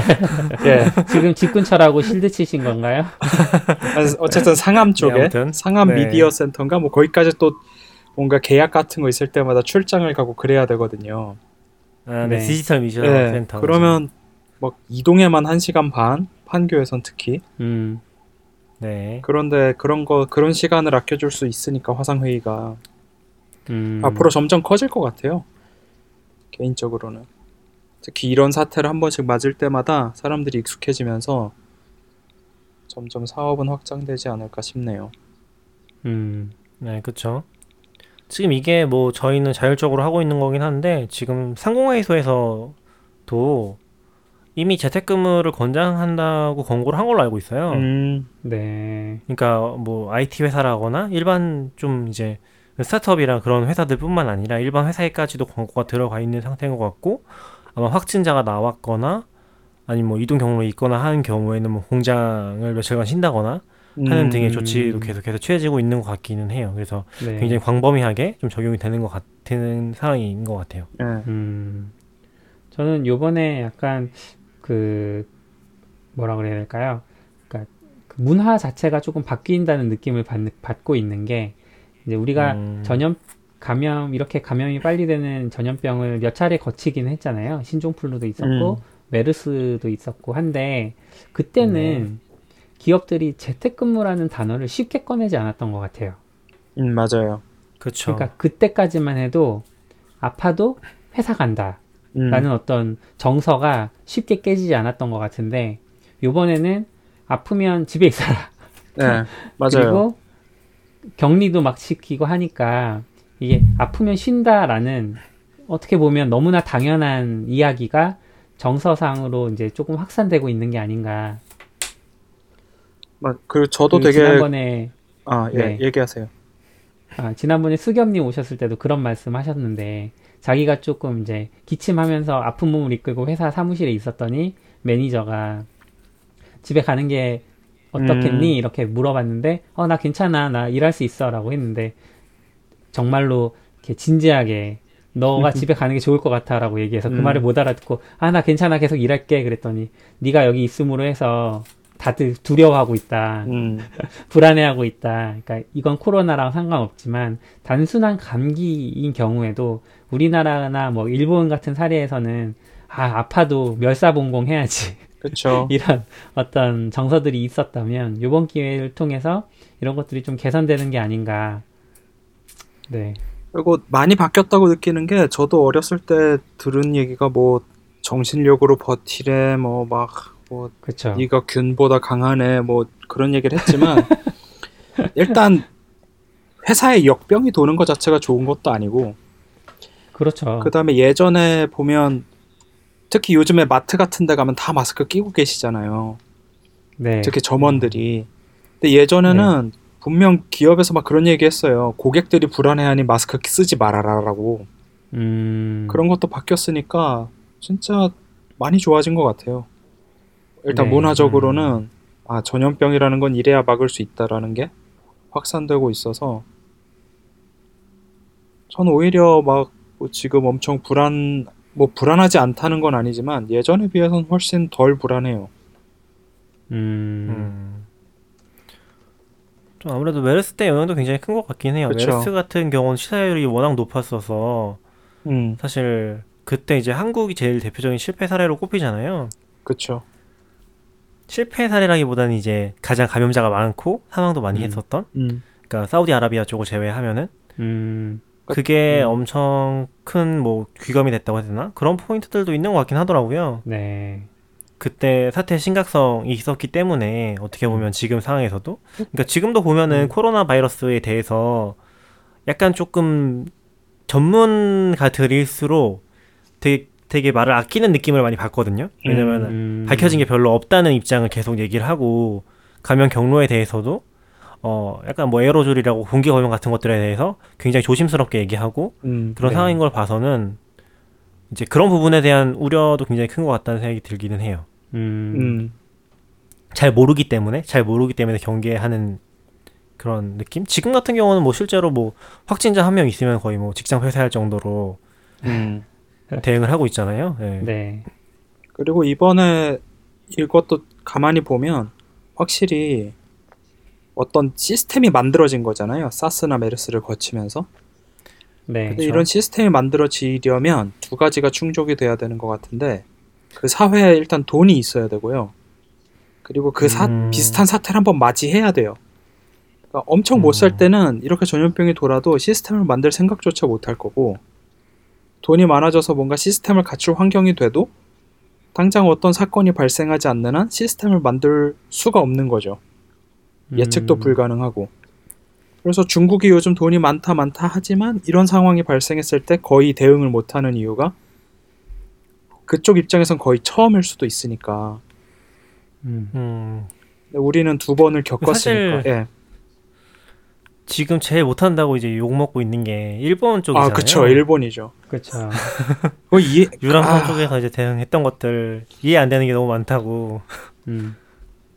예, 지금 직근처라고 실드 치신 건가요? 어쨌든 상암 쪽에 네. 상암 네. 미디어 센터인가 뭐 거기까지 또 뭔가 계약 같은 거 있을 때마다 출장을 가고 그래야 되거든요. 아, 네. 네. 디지털 미션 예, 센터. 그러면 막 이동에만 1시간 반 판교에선 특히 음. 네. 그런데 그런 거 그런 시간을 아껴 줄 수 있으니까 화상 회의가 음. 앞으로 점점 커질 것 같아요. 개인적으로는 특히 이런 사태를 한 번씩 맞을 때마다 사람들이 익숙해지면서 점점 사업은 확장되지 않을까 싶네요. 음. 네, 그렇죠. 지금 이게 뭐 저희는 자율적으로 하고 있는 거긴 한데 지금 상공회의소에서도 이미 재택근무를 권장한다고 권고를 한 걸로 알고 있어요. 음, 네. 그러니까 뭐 IT 회사라거나 일반 좀 이제 스타트업이랑 그런 회사들뿐만 아니라 일반 회사에까지도 광고가 들어가 있는 상태인 것 같고 아마 확진자가 나왔거나 아니면 뭐 이동 경로에 있거나 하는 경우에는 뭐 공장을 며칠간 쉰다거나 하는 음, 등의 조치도 계속해서 취해지고 있는 것 같기는 해요. 그래서 네. 굉장히 광범위하게 좀 적용이 되는 것 같은 상황인 것 같아요. 예. 음. 저는 요번에 약간 그 뭐라 그래야 될까요? 그러니까 그 문화 자체가 조금 바뀐다는 느낌을 받, 받고 있는 게 이제 우리가 음. 전염 감염 이렇게 감염이 빨리 되는 전염병을 몇 차례 거치긴 했잖아요. 신종플루도 있었고 음. 메르스도 있었고 한데 그때는 기업들이 재택근무라는 단어를 쉽게 꺼내지 않았던 것 같아요. 음, 맞아요. 그렇죠. 그러니까 그때까지만 해도 아파도 회사 간다. 음, 라는 어떤 정서가 쉽게 깨지지 않았던 것 같은데 요번에는 아프면 집에 있어라. 네, 맞아요. 그리고 격리도 막 시키고 하니까 이게 아프면 쉰다라는 어떻게 보면 너무나 당연한 이야기가 정서상으로 이제 조금 확산되고 있는 게 아닌가. 막, 그 저도 그 되게 지난번에 아, 예, 네. 얘기하세요. 아, 지난번에 수겸님 오셨을 때도 그런 말씀 하셨는데, 자기가 조금 이제 기침하면서 아픈 몸을 이끌고 회사 사무실에 있었더니, 매니저가 집에 가는 게 어떻겠니? 음. 이렇게 물어봤는데, 어, 나 괜찮아. 나 일할 수 있어. 라고 했는데, 정말로 이렇게 진지하게, 너가 집에 가는 게 좋을 것 같아. 라고 얘기해서 그 음. 말을 못 알아듣고, 아, 나 괜찮아. 계속 일할게. 그랬더니, 네가 여기 있음으로 해서 다들 두려워하고 있다. 음, 불안해하고 있다. 그러니까 이건 코로나랑 상관없지만 단순한 감기인 경우에도 우리나라나 뭐 일본 같은 사례에서는 아 아파도 멸사봉공 해야지 그렇죠. 이런 어떤 정서들이 있었다면 이번 기회를 통해서 이런 것들이 좀 개선되는 게 아닌가. 네, 그리고 많이 바뀌었다고 느끼는 게 저도 어렸을 때 들은 얘기가 뭐 정신력으로 버티래 뭐막뭐 그렇죠. 네가 균보다 강하네 뭐 그런 얘기를 했지만 일단 회사에 역병이 도는 것 자체가 좋은 것도 아니고 그렇죠. 그다음에 예전에 보면 특히 요즘에 마트 같은 데 가면 다 마스크 끼고 계시잖아요. 네, 특히 점원들이. 근데 예전에는 분명 기업에서 막 그런 얘기 했어요. 고객들이 불안해하니 마스크 쓰지 말아라라고. 음, 그런 것도 바뀌었으니까 진짜 많이 좋아진 것 같아요. 일단 네, 문화적으로는 아 전염병이라는 건 이래야 막을 수 있다라는 게 확산되고 있어서 저는 오히려 막 뭐 지금 엄청 불안 뭐 불안하지 않다는 건 아니지만 예전에 비해서는 훨씬 덜 불안해요. 음, 음. 좀 아무래도 메르스 때 영향도 굉장히 큰 것 같긴 해요. 그쵸. 메르스 같은 경우는 치사율이 워낙 높았어서 음, 사실 그때 이제 한국이 제일 대표적인 실패 사례로 꼽히잖아요. 그렇죠. 실패 사례라기보다는 이제 가장 감염자가 많고 사망도 많이 음. 했었던 음, 그러니까 사우디아라비아 쪽을 제외하면은 음, 그게 음. 엄청 큰 뭐 귀감이 됐다고 해야 되나? 그런 포인트들도 있는 것 같긴 하더라고요. 네. 그때 사태의 심각성이 있었기 때문에 어떻게 보면 지금 상황에서도 그러니까 지금도 보면은 음. 코로나 바이러스에 대해서 약간 조금 전문가들일수록 되게 되게 말을 아끼는 느낌을 많이 받거든요. 왜냐면은 음, 밝혀진 게 별로 없다는 입장을 계속 얘기를 하고 감염 경로에 대해서도 어 약간 뭐 에어로졸이라고 공기 감염 같은 것들에 대해서 굉장히 조심스럽게 얘기하고 음, 그런 네. 상황인 걸 봐서는 이제 그런 부분에 대한 우려도 굉장히 큰 것 같다는 생각이 들기는 해요. 음, 음, 잘 모르기 때문에 잘 모르기 때문에 경계하는 그런 느낌? 지금 같은 경우는 뭐 실제로 뭐 확진자 한 명 있으면 거의 뭐 직장 폐쇄할 정도로 음. 대응을 하고 있잖아요. 예. 네. 그리고 이번에 이것도 가만히 보면 확실히 어떤 시스템이 만들어진 거잖아요. 사스나 메르스를 거치면서. 네. 근데 이런 시스템이 만들어지려면 두 가지가 충족이 돼야 되는 것 같은데 그 사회에 일단 돈이 있어야 되고요. 그리고 그 사, 음. 비슷한 사태를 한번 맞이해야 돼요. 그러니까 엄청 못살 음. 때는 이렇게 전염병이 돌아도 시스템을 만들 생각조차 못할 거고 돈이 많아져서 뭔가 시스템을 갖출 환경이 돼도 당장 어떤 사건이 발생하지 않는 한 시스템을 만들 수가 없는 거죠. 예측도 음, 불가능하고. 그래서 중국이 요즘 돈이 많다 많다 하지만 이런 상황이 발생했을 때 거의 대응을 못하는 이유가 그쪽 입장에선 거의 처음일 수도 있으니까. 음, 음, 우리는 두 번을 겪었으니까. 사실 예. 지금 제일 못한다고 이제 욕 먹고 있는 게 일본 쪽이잖아요. 아, 그쵸. 일본이죠. 그렇죠. 그 이해, 유람선 아, 쪽에서 이제 대응했던 것들 이해 안 되는 게 너무 많다고 음,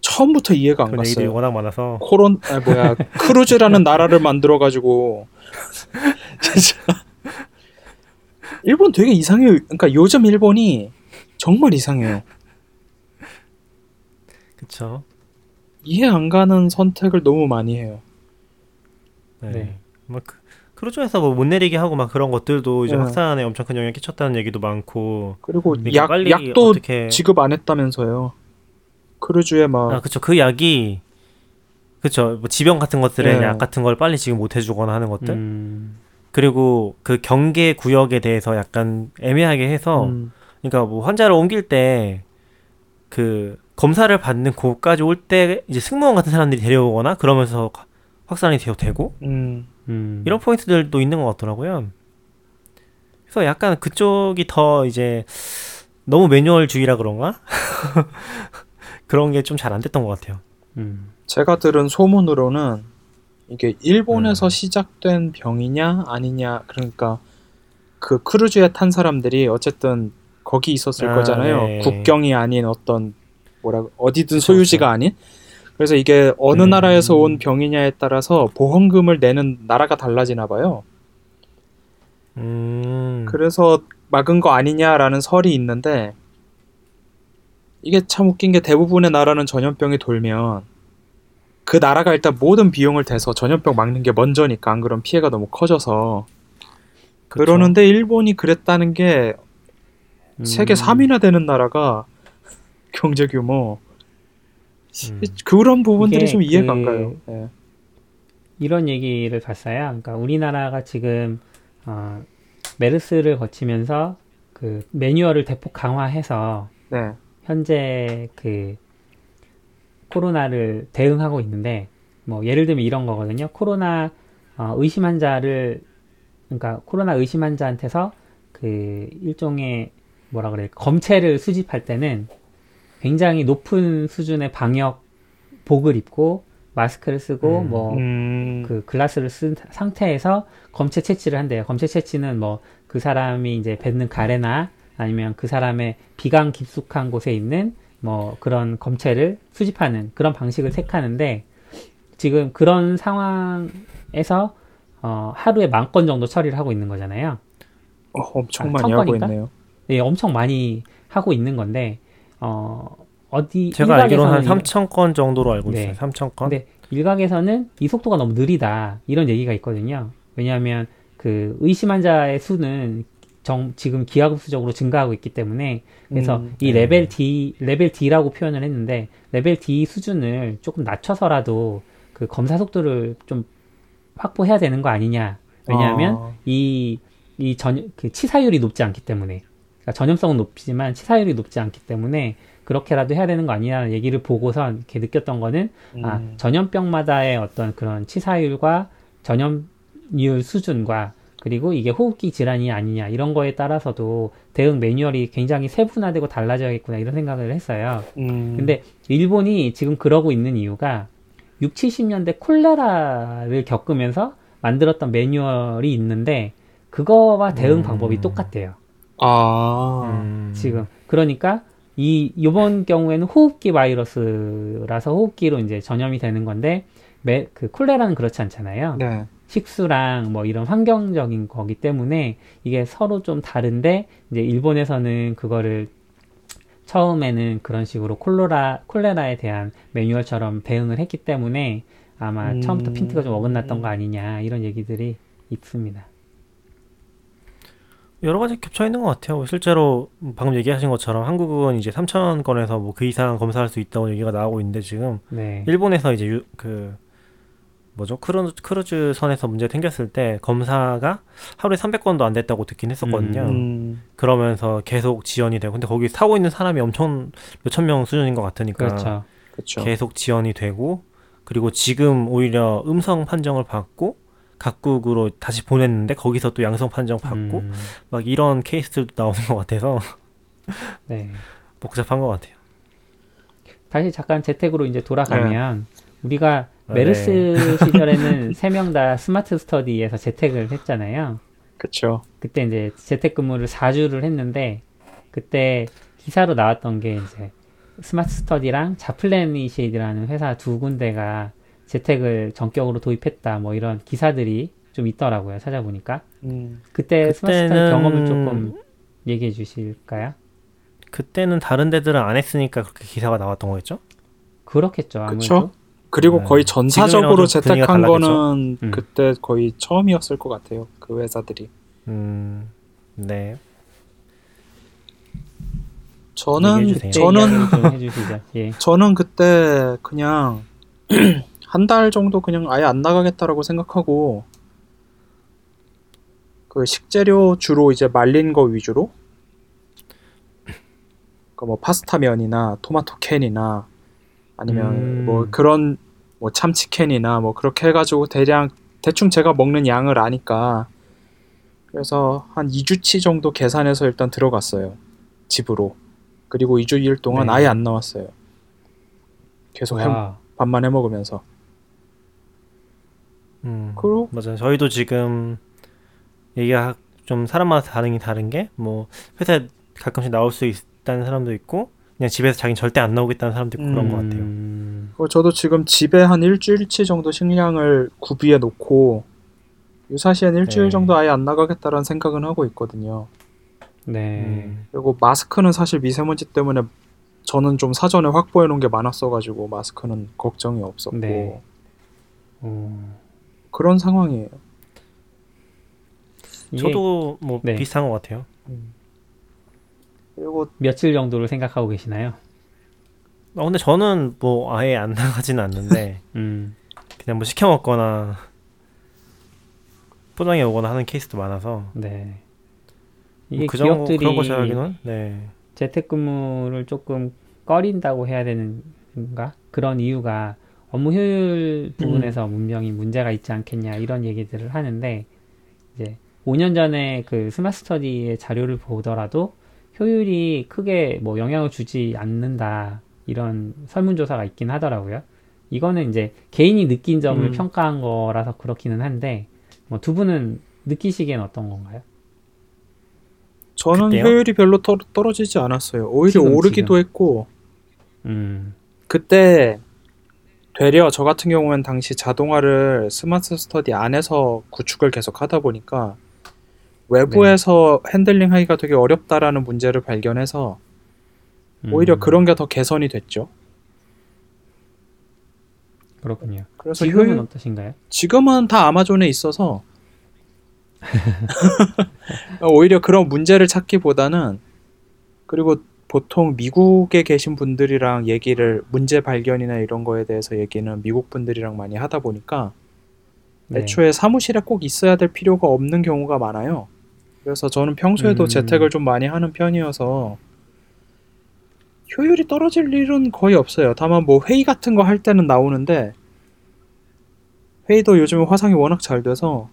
처음부터 이해가 안 갔어요. 워낙 많아서 코론, 아, 뭐야, 크루즈라는 나라를 만들어 가지고. 진짜. 일본 되게 이상해요. 그러니까 요즘 일본이 정말 이상해요. 그쵸. 이해 안 가는 선택을 너무 많이 해요. 네. 네. 뭐 그, 크루즈에서 뭐 못 내리게 하고 막 그런 것들도 이제 네. 확산에 엄청 큰 영향 끼쳤다는 얘기도 많고 그리고 약, 약도 어떻게 지급 안 했다면서요. 크루즈에 막 아 그쵸 그 약이 그쵸 뭐 지병 같은 것들의 네. 약 같은 걸 빨리 지금 못 해주거나 하는 것들 음, 그리고 그 경계 구역에 대해서 약간 애매하게 해서 음, 그러니까 뭐 환자를 옮길 때 그 검사를 받는 곳까지 올 때 이제 승무원 같은 사람들이 데려오거나 그러면서 확산이 되어 되고 음, 음, 이런 포인트들도 있는 것 같더라고요. 그래서 약간 그쪽이 더 이제 너무 매뉴얼주의라 그런가? 그런 게 좀 잘 안 됐던 것 같아요. 음, 제가 들은 소문으로는 이게 일본에서 음. 시작된 병이냐 아니냐 그러니까 그 크루즈에 탄 사람들이 어쨌든 거기 있었을 아, 거잖아요. 네. 국경이 아닌 어떤 뭐라 어디든 소유지가 아닌. 그래서 이게 어느 음. 나라에서 온 병이냐에 따라서 보험금을 내는 나라가 달라지나 봐요. 음, 그래서 막은 거 아니냐라는 설이 있는데 이게 참 웃긴 게 대부분의 나라는 전염병이 돌면 그 나라가 일단 모든 비용을 대서 전염병 막는 게 먼저니까 안 그럼 피해가 너무 커져서 그쵸. 그러는데 일본이 그랬다는 게 음, 세계 3위나 되는 나라가 경제 규모 음. 그런 부분들이 좀 이해가 안 그- 가요. 예. 이런 얘기를 봤어요. 그러니까 우리나라가 지금 어, 메르스를 거치면서 그 매뉴얼을 대폭 강화해서 네. 현재 그 코로나를 대응하고 있는데 뭐 예를 들면 이런 거거든요. 코로나 어, 의심 환자를 그러니까 코로나 의심 환자한테서 그 일종의 뭐라 그래 검체를 수집할 때는 굉장히 높은 수준의 방역 복을 입고 마스크를 쓰고 음. 뭐 음, 그 글라스를 쓴 상태에서 검체 채취를 한대요. 검체 채취는 뭐 그 사람이 이제 뱉는 가래나 아니면 그 사람의 비강 깊숙한 곳에 있는 뭐 그런 검체를 수집하는 그런 방식을 택하는데 지금 그런 상황에서 어, 하루에 만 건 정도 처리를 하고 있는 거잖아요. 어, 엄청 아, 많이 천 하고 건인가? 있네요. 네, 엄청 많이 하고 있는 건데 어, 어디 제가 알기로는 한 일각에서는 3천 건 정도로 알고 네. 있어요. 3천 건. 근데 일각에서는 이 속도가 너무 느리다 이런 얘기가 있거든요. 왜냐하면 그 의심 환자의 수는 정, 지금 기하급수적으로 증가하고 있기 때문에 그래서 음, 이 네. 레벨 D 레벨 D라고 표현을 했는데 레벨 D 수준을 조금 낮춰서라도 그 검사 속도를 좀 확보해야 되는 거 아니냐. 왜냐하면 아, 이, 이 전, 그 치사율이 높지 않기 때문에. 그러니까 전염성은 높지만 치사율이 높지 않기 때문에 그렇게라도 해야 되는 거 아니냐는 얘기를 보고선 이렇게 느꼈던 거는 아, 음. 전염병마다의 어떤 그런 치사율과 전염률 수준과 그리고 이게 호흡기 질환이 아니냐 이런 거에 따라서도 대응 매뉴얼이 굉장히 세분화되고 달라져야겠구나 이런 생각을 했어요. 음, 근데 일본이 지금 그러고 있는 이유가 6, 70년대 콜레라를 겪으면서 만들었던 매뉴얼이 있는데 그거와 대응 음. 방법이 똑같대요. 아, 음. 지금 그러니까 이 이번 경우에는 호흡기 바이러스라서 호흡기로 이제 전염이 되는 건데 매, 그 콜레라는 그렇지 않잖아요. 네. 식수랑 뭐 이런 환경적인 거기 때문에 이게 서로 좀 다른데 이제 일본에서는 그거를 처음에는 그런 식으로 콜로라 콜레라에 대한 매뉴얼처럼 대응을 했기 때문에 아마 음. 처음부터 핀트가 좀 어긋났던 거 아니냐 이런 얘기들이 있습니다. 여러 가지 겹쳐 있는 것 같아요. 실제로 방금 얘기하신 것처럼 한국은 이제 3천 건에서 뭐 그 이상 검사할 수 있다고 얘기가 나오고 있는데 지금 네. 일본에서 이제 유, 그 뭐죠 크루즈 크루즈 선에서 문제 생겼을 때 검사가 하루에 300건도 안 됐다고 듣긴 했었거든요. 음, 그러면서 계속 지연이 되고 근데 거기 사고 있는 사람이 엄청 몇천 명 수준인 것 같으니까 그렇죠. 그렇죠. 계속 지연이 되고 그리고 지금 오히려 음성 판정을 받고 각국으로 다시 보냈는데 거기서 또 양성 판정 받고 음, 막 이런 케이스들도 나오는 것 같아서 네. 복잡한 것 같아요. 다시 잠깐 재택으로 이제 돌아가면 우리가 아, 메르스 네. 시절에는 세 명 다 스마트 스터디에서 재택을 했잖아요. 그렇죠. 그때 이제 재택근무를 4주를 했는데 그때 기사로 나왔던 게 이제 스마트 스터디랑 잡플래닛이라는 회사 두 군데가 재택을 전격으로 도입했다 뭐 이런 기사들이 좀 있더라고요 찾아보니까 음, 그때 스마트 스터디 그때는- 경험을 조금 얘기해 주실까요? 그때는 다른 데들은 안 했으니까 그렇게 기사가 나왔던 거겠죠? 그렇겠죠 아무래도 그쵸? 그리고 네. 거의 전사적으로 재택한? 거는 음. 그때 거의 처음이었을 것 같아요. 그 회사들이. 음, 네. 저는. 저는 예. 저는 그때 그냥 한 달 정도 그냥 아예 안 나가겠다라고 생각하고 그 식재료 주로 이제 말린 거 위주로 그 뭐 파스타면이나 토마토 캔이나 아니면 음. 뭐 그런 뭐 참치 캔이나 뭐 그렇게 해가지고 대량 대충 제가 먹는 양을 아니까 그래서 한 2주치 정도 계산해서 일단 들어갔어요 집으로 그리고 2주 일 동안 네. 아예 안 나왔어요 계속 해, 와. 밥만 해 먹으면서 음, 그리고 맞아요. 저희도 지금 얘기가 좀 사람마다 반응이 다른 게 뭐 회사에 가끔씩 나올 수 있다는 사람도 있고 그냥 집에서 자기는 절대 안 나오겠다는 사람도 있고 그런 것 같아요. 음, 그리고 저도 지금 집에 한 일주일치 정도 식량을 구비해 놓고 유사시엔 일주일 네. 정도 아예 안 나가겠다라는 생각은 하고 있거든요. 네. 음, 그리고 마스크는 사실 미세먼지 때문에 저는 좀 사전에 확보해 놓은 게 많았어가지고 마스크는 걱정이 없었고 네. 어, 그런 상황이에요. 저도 뭐 네. 비슷한 것 같아요. 그 리고 며칠 정도를 생각하고 계시나요? 어, 근데 저는 뭐 아예 안 나가지는 않는데 음, 그냥 뭐 시켜 먹거나 포장해 오거나 하는 케이스도 많아서 네. 뭐 이게 그 기업들이 그런 네. 재택근무를 조금 꺼린다고 해야 되는가? 그런 이유가 업무 효율 부분에서 분명히 문제가 있지 않겠냐 이런 얘기들을 하는데 이제 5년 전에 그 스마트 스터디의 자료를 보더라도 효율이 크게 뭐 영향을 주지 않는다 이런 설문조사가 있긴 하더라고요. 이거는 이제 개인이 느낀 점을 음. 평가한 거라서 그렇기는 한데 뭐 두 분은 느끼시기엔 어떤 건가요? 저는 그때요? 효율이 별로 떨, 떨어지지 않았어요. 오히려 지금, 오르기도 했고 음, 그때 되려 저 같은 경우는 당시 자동화를 스마트 스터디 안에서 구축을 계속 하다 보니까 외부에서 핸들링 하기가 되게 어렵다라는 문제를 발견해서 오히려 음, 그런 게 더 개선이 됐죠. 그렇군요. 그래서 지금은 효율, 어떠신가요? 지금은 다 아마존에 있어서 오히려 그런 문제를 찾기보다는 그리고 보통 미국에 계신 분들이랑 얘기를 문제 발견이나 이런 거에 대해서 얘기는 미국 분들이랑 많이 하다 보니까 네. 애초에 사무실에 꼭 있어야 될 필요가 없는 경우가 많아요. 그래서 저는 평소에도 음. 재택을 좀 많이 하는 편이어서 효율이 떨어질 일은 거의 없어요. 다만 뭐 회의 같은 거 할 때는 나오는데 회의도 요즘에 화상이 워낙 잘 돼서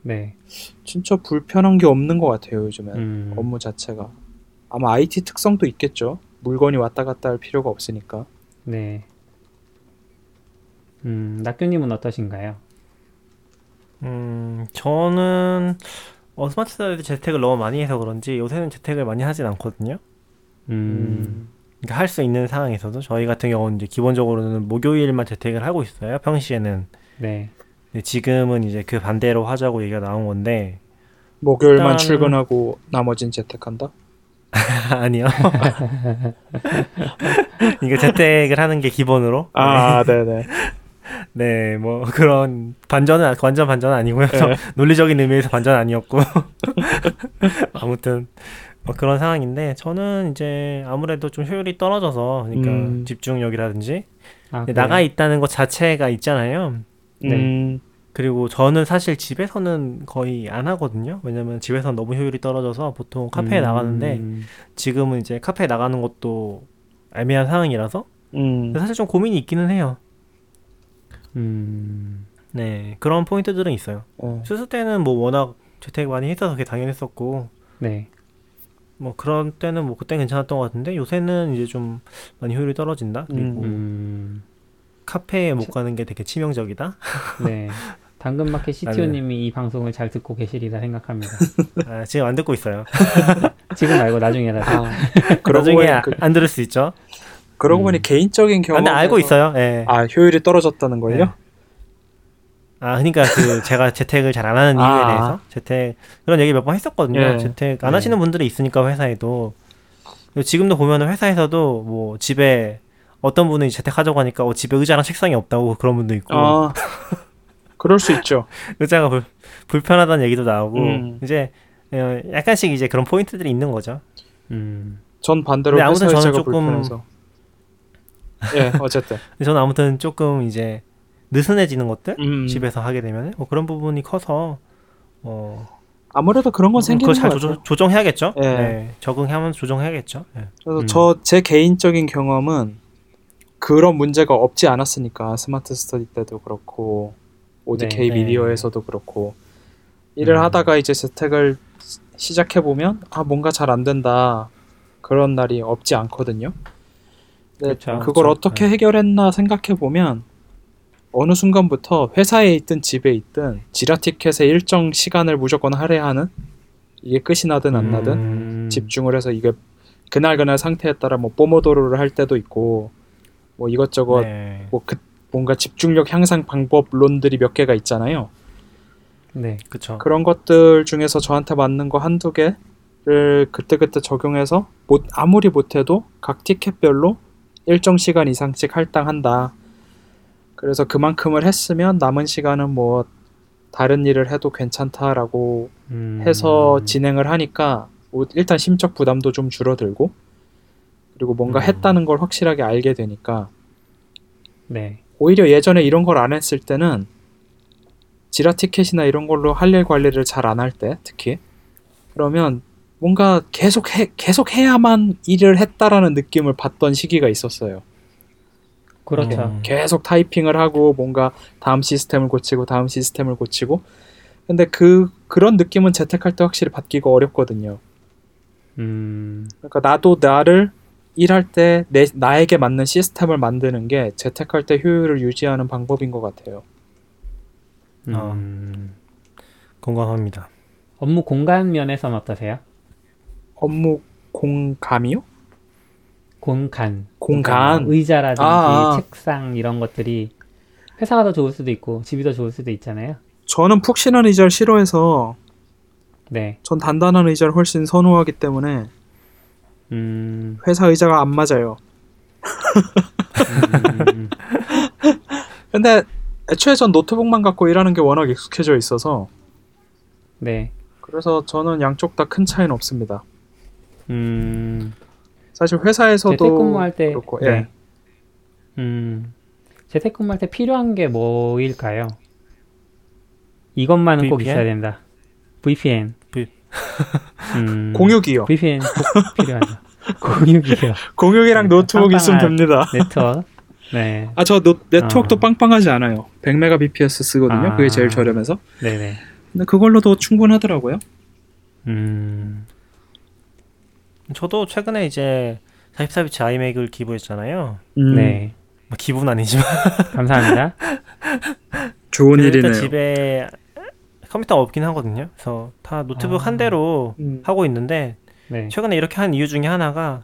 네. 진짜 불편한 게 없는 것 같아요. 요즘엔 음, 업무 자체가 아마 IT 특성도 있겠죠. 물건이 왔다 갔다 할 필요가 없으니까. 네. 음, 낙규님은 어떠신가요? 음, 저는 어, 스마트 스터디 재택을 너무 많이 해서 그런지 요새는 재택을 많이 하진 않거든요. 음, 그러니까 할 수 있는 상황에서도 저희 같은 경우는 이제 기본적으로는 목요일만 재택을 하고 있어요. 평시에는. 네. 근데 지금은 이제 그 반대로 하자고 얘기가 나온 건데 목요일만 일단- 출근하고 나머진 재택한다. 아니요. 이거 재택을 하는 게 기본으로. 아, 네 네. 네, 뭐 그런 반전은 완전 반전은 아니고요. 저 네. 논리적인 의미에서 반전 은 아니었고 아무튼 뭐 그런 상황인데 저는 이제 아무래도 좀 효율이 떨어져서 그러니까 음. 집중력이라든지 아? 나가 있다는 것 자체가 있잖아요. 네. 음, 그리고 저는 사실 집에서는 거의 안 하거든요. 왜냐면 집에서는 너무 효율이 떨어져서 보통 카페에 음, 나가는데 지금은 이제 카페에 나가는 것도 애매한 상황이라서 음, 사실 좀 고민이 있기는 해요. 음, 네, 그런 포인트들은 있어요. 네. 수수 때는 뭐 워낙 재택 많이 했어서 그게 당연했었고 네. 뭐 그런 때는 뭐 그때 괜찮았던 것 같은데 요새는 이제 좀 많이 효율이 떨어진다. 그리고 음, 카페에 못 가는 게 되게 치명적이다. 네. 당근마켓 CTO님이 이 방송을 잘 듣고 계시리라 생각합니다. 아, 지금 안 듣고 있어요. 지금 말고 나중에라도. 아, 나중에 안 들을 수 있죠. 그러고 보니 음. 개인적인 아, 경험. 근데 알고 있어요. 예. 아, 효율이 떨어졌다는? 네. 아, 그러니까 그 제가 재택을 잘 안 하는 이유에 아. 대해서 재택 그런 얘기 몇 번 했었거든요. 예. 재택 안 네. 하시는 분들이 있으니까 회사에도 지금도 보면은 회사에서도 뭐 집에 어떤 분은 이제 재택하자고 하니까 어, 집에 의자랑 책상이 없다고 그런 분도 있고 아, 그럴 수 있죠. 의자가 불, 불편하다는 얘기도 나오고 음. 이제 어, 약간씩 이제 그런 포인트들이 있는 거죠. 음, 전 반대로 아무튼 저는 조금- 불편해서. 예, 어쨌든. 저는 아무튼 조금 이제 느슨해지는 것들 음, 집에서 하게 되면 어, 그런 부분이 커서 어, 아무래도 그런 건 생기는 그걸 잘것 같아요. 조정, 조정 해야겠죠. 예. 네, 적응하면 조정해야겠죠. 예. 그래서 음. 저제 개인적인 경험은 그런 문제가 없지 않았으니까 스마트 스터디 때도 그렇고 ODK 네. 미디어에서도 그렇고 일을 음. 하다가 이제 재택을 시작해 보면 아 뭔가 잘 안 된다 그런 날이 없지 않거든요. 근데 그렇죠. 그걸 그렇죠. 어떻게 네. 해결했나 생각해 보면 어느 순간부터 회사에 있든 집에 있든 지라 티켓의 일정 시간을 무조건 할애하는 이게 끝이 나든 안 나든 음, 집중을 해서 이게 그날 그날 상태에 따라 뭐 뽀모도로를 할 때도 있고 뭐 이것저것 네. 뭐 그 뭔가 집중력 향상 방법론들이 몇 개가 있잖아요. 네. 그쵸. 그런 것들 중에서 저한테 맞는 거 한두 개를 그때그때 적용해서 못, 아무리 못해도 각 티켓별로 일정 시간 이상씩 할당한다. 그래서 그만큼을 했으면 남은 시간은 뭐 다른 일을 해도 괜찮다라고 음, 해서 진행을 하니까 뭐 일단 심적 부담도 좀 줄어들고 그리고 뭔가 음. 했다는 걸 확실하게 알게 되니까 네. 오히려 예전에 이런 걸 안 했을 때는 지라 티켓이나 이런 걸로 할 일 관리를 잘 안 할 때 특히 그러면 뭔가 계속 해 계속 해야만 일을 했다라는 느낌을 받던 시기가 있었어요. 그렇죠. 음. 계속 타이핑을 하고 뭔가 다음 시스템을 고치고 다음 시스템을 고치고 근데 그 그런 느낌은 재택할 때 확실히 받기가 어렵거든요. 음, 그러니까 나도 나를 일할 때 내, 나에게 맞는 시스템을 만드는 게 재택할 때 효율을 유지하는 방법인 것 같아요. 어. 음. 공감합니다. 업무 공간 면에서는 어떠세요? 업무 공감이요? 공간, 공간. 그러니까 의자라든지 아, 아. 책상 이런 것들이 회사가 더 좋을 수도 있고 집이 더 좋을 수도 있잖아요. 저는 푹신한 의자를 싫어해서 네. 전 단단한 의자를 훨씬 선호하기 때문에 음, 회사 의자가 안 맞아요. 음, 음, 근데 애초에 전 노트북만 갖고 일하는 게 워낙 익숙해져 있어서 네. 그래서 저는 양쪽 다 큰 차이는 없습니다. 음, 사실 회사에서도 재택근무할 때 그렇고 네. 예. 음, 재택근무할 때 필요한 게 뭐일까요? 이것만은 꼭 VPN? 있어야 된다. VPN. V- 음, 공유기요. VPN 꼭 필요하죠. 공유기요. 공유기랑 그러니까 노트북 있으면 됩니다. 네트워크. 네, 아저 네트워크도 아. 빵빵하지 않아요. 100mbps 쓰거든요. 아. 그게 제일 저렴해서. 네네. 근데 그걸로도 충분하더라고요. 음, 저도 최근에 이제 44비치 아이맥을 기부했잖아요. 음, 네. 뭐 기부는 아니지만 감사합니다. 좋은 일단 일이네요. 집에 컴퓨터가 없긴 하거든요. 그래서 다 노트북 아. 한 대로 음. 하고 있는데 네. 최근에 이렇게 한 이유 중에 하나가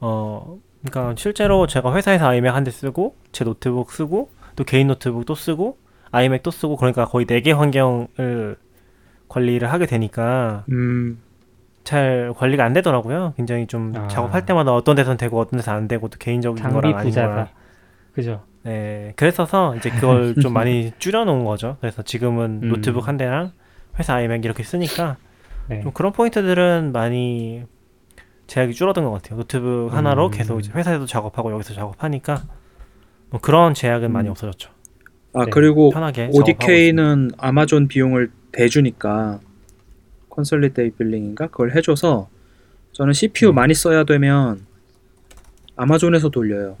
어 그러니까 실제로 제가 회사에서 아이맥 한 대 쓰고 제 노트북 쓰고 또 개인 노트북 또 쓰고 아이맥 또 쓰고 그러니까 거의 네 개 환경을 관리를 하게 되니까 음, 잘 관리가 안 되더라고요. 굉장히 좀 아. 작업할 때마다 어떤 데선 되고 어떤 데서 안 되고 또 개인적인 거랑 아닌. 거랑 그죠? 네, 그래서서 이제 그걸 좀 많이 줄여놓은 거죠. 그래서 지금은 음. 노트북 한 대랑 회사 아이맥 이렇게 쓰니까 네. 좀 그런 포인트들은 많이 제약이 줄어든 것 같아요. 노트북 하나로 음. 계속 이제 회사에서 작업하고 여기서 작업하니까 뭐 그런 제약은 많이 음. 없어졌죠. 아 네. 그리고 편하게 ODK는 아마존 비용을 대주니까 consolidated billing인가 그걸 해줘서 저는 CPU 음. 많이 써야 되면 아마존에서 돌려요.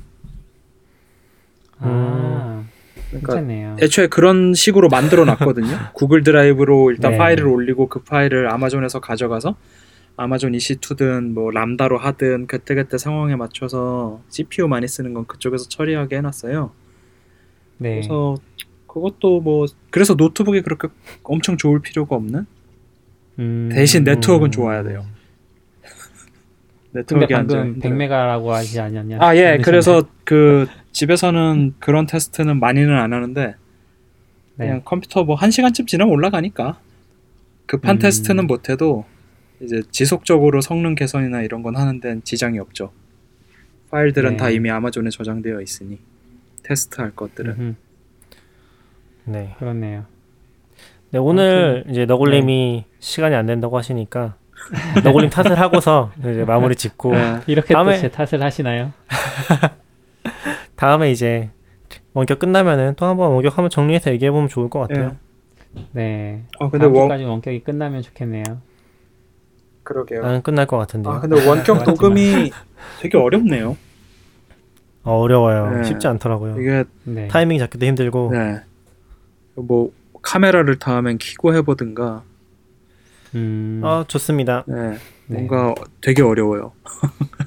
아, 그러니까 괜찮네요. 애초에 그런 식으로 만들어 놨거든요. 구글 드라이브로 일단 네. 파일을 올리고 그 파일을 아마존에서 가져가서 아마존 EC2든 뭐 람다로 하든 그때그때 상황에 맞춰서 CPU 많이 쓰는 건 그쪽에서 처리하게 해놨어요. 네. 그래서 그것도 뭐 그래서 노트북이 그렇게 엄청 좋을 필요가 없는 음, 대신 네트워크는 음. 좋아야 돼요. 네트워크가 안 방금 좋아요. 100메가라고 하지 않았냐? 아 예? 그래서 그 집에서는 그런 테스트는 많이는 안 하는데 네. 그냥 컴퓨터 뭐 한 시간쯤 지나면 올라가니까 급한 음. 테스트는 못해도 이제 지속적으로 성능 개선이나 이런 건 하는 데는 지장이 없죠. 파일들은 네. 다 이미 아마존에 저장되어 있으니 테스트할 것들은 음흠, 네. 그렇네요. 네, 오늘 이제 너굴님이 시간이 안 된다고 하시니까 너굴님 탓을 하고서 이제 마무리 짓고 네. 이렇게 다음에- 또제 탓을 하시나요? 다음에 이제 원격 끝나면은 또 한번 원격 한번 정리해서 얘기해 보면 좋을 것 같아요. 네. 어 근데 다음 원 주까지 원격이 끝나면 좋겠네요. 그러게요. 나는 끝날 것 같은데요. 아 근데 원격. 녹음이 되게 어렵네요. 어, 어려워요. 네. 쉽지 않더라고요. 이게 네. 타이밍 잡기도 힘들고. 네. 뭐 카메라를 다음엔 켜고 해보든가. 음, 어, 좋습니다. 네. 네. 뭔가 되게 어려워요.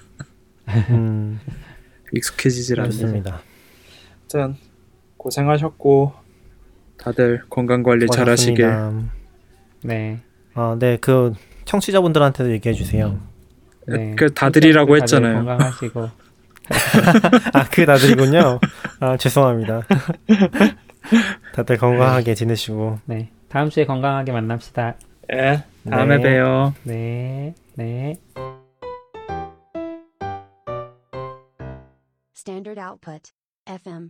음, 익숙해지질. 좋습니다. 아무튼 고생하셨고 다들 건강 관리 잘 하시길. 고맙습니다. 네. 아, 네, 그 청취자분들한테도 얘기해 주세요. 네. 그 다들이라고 다들 했잖아요. 건강하시고. 아, 그 나들이군요. 아, 죄송합니다. 다들 건강하게 지내시고. 네. 다음 주에 건강하게 만납시다. 예. 다음에 네. 봬요. 네. 네. Standard output. FM.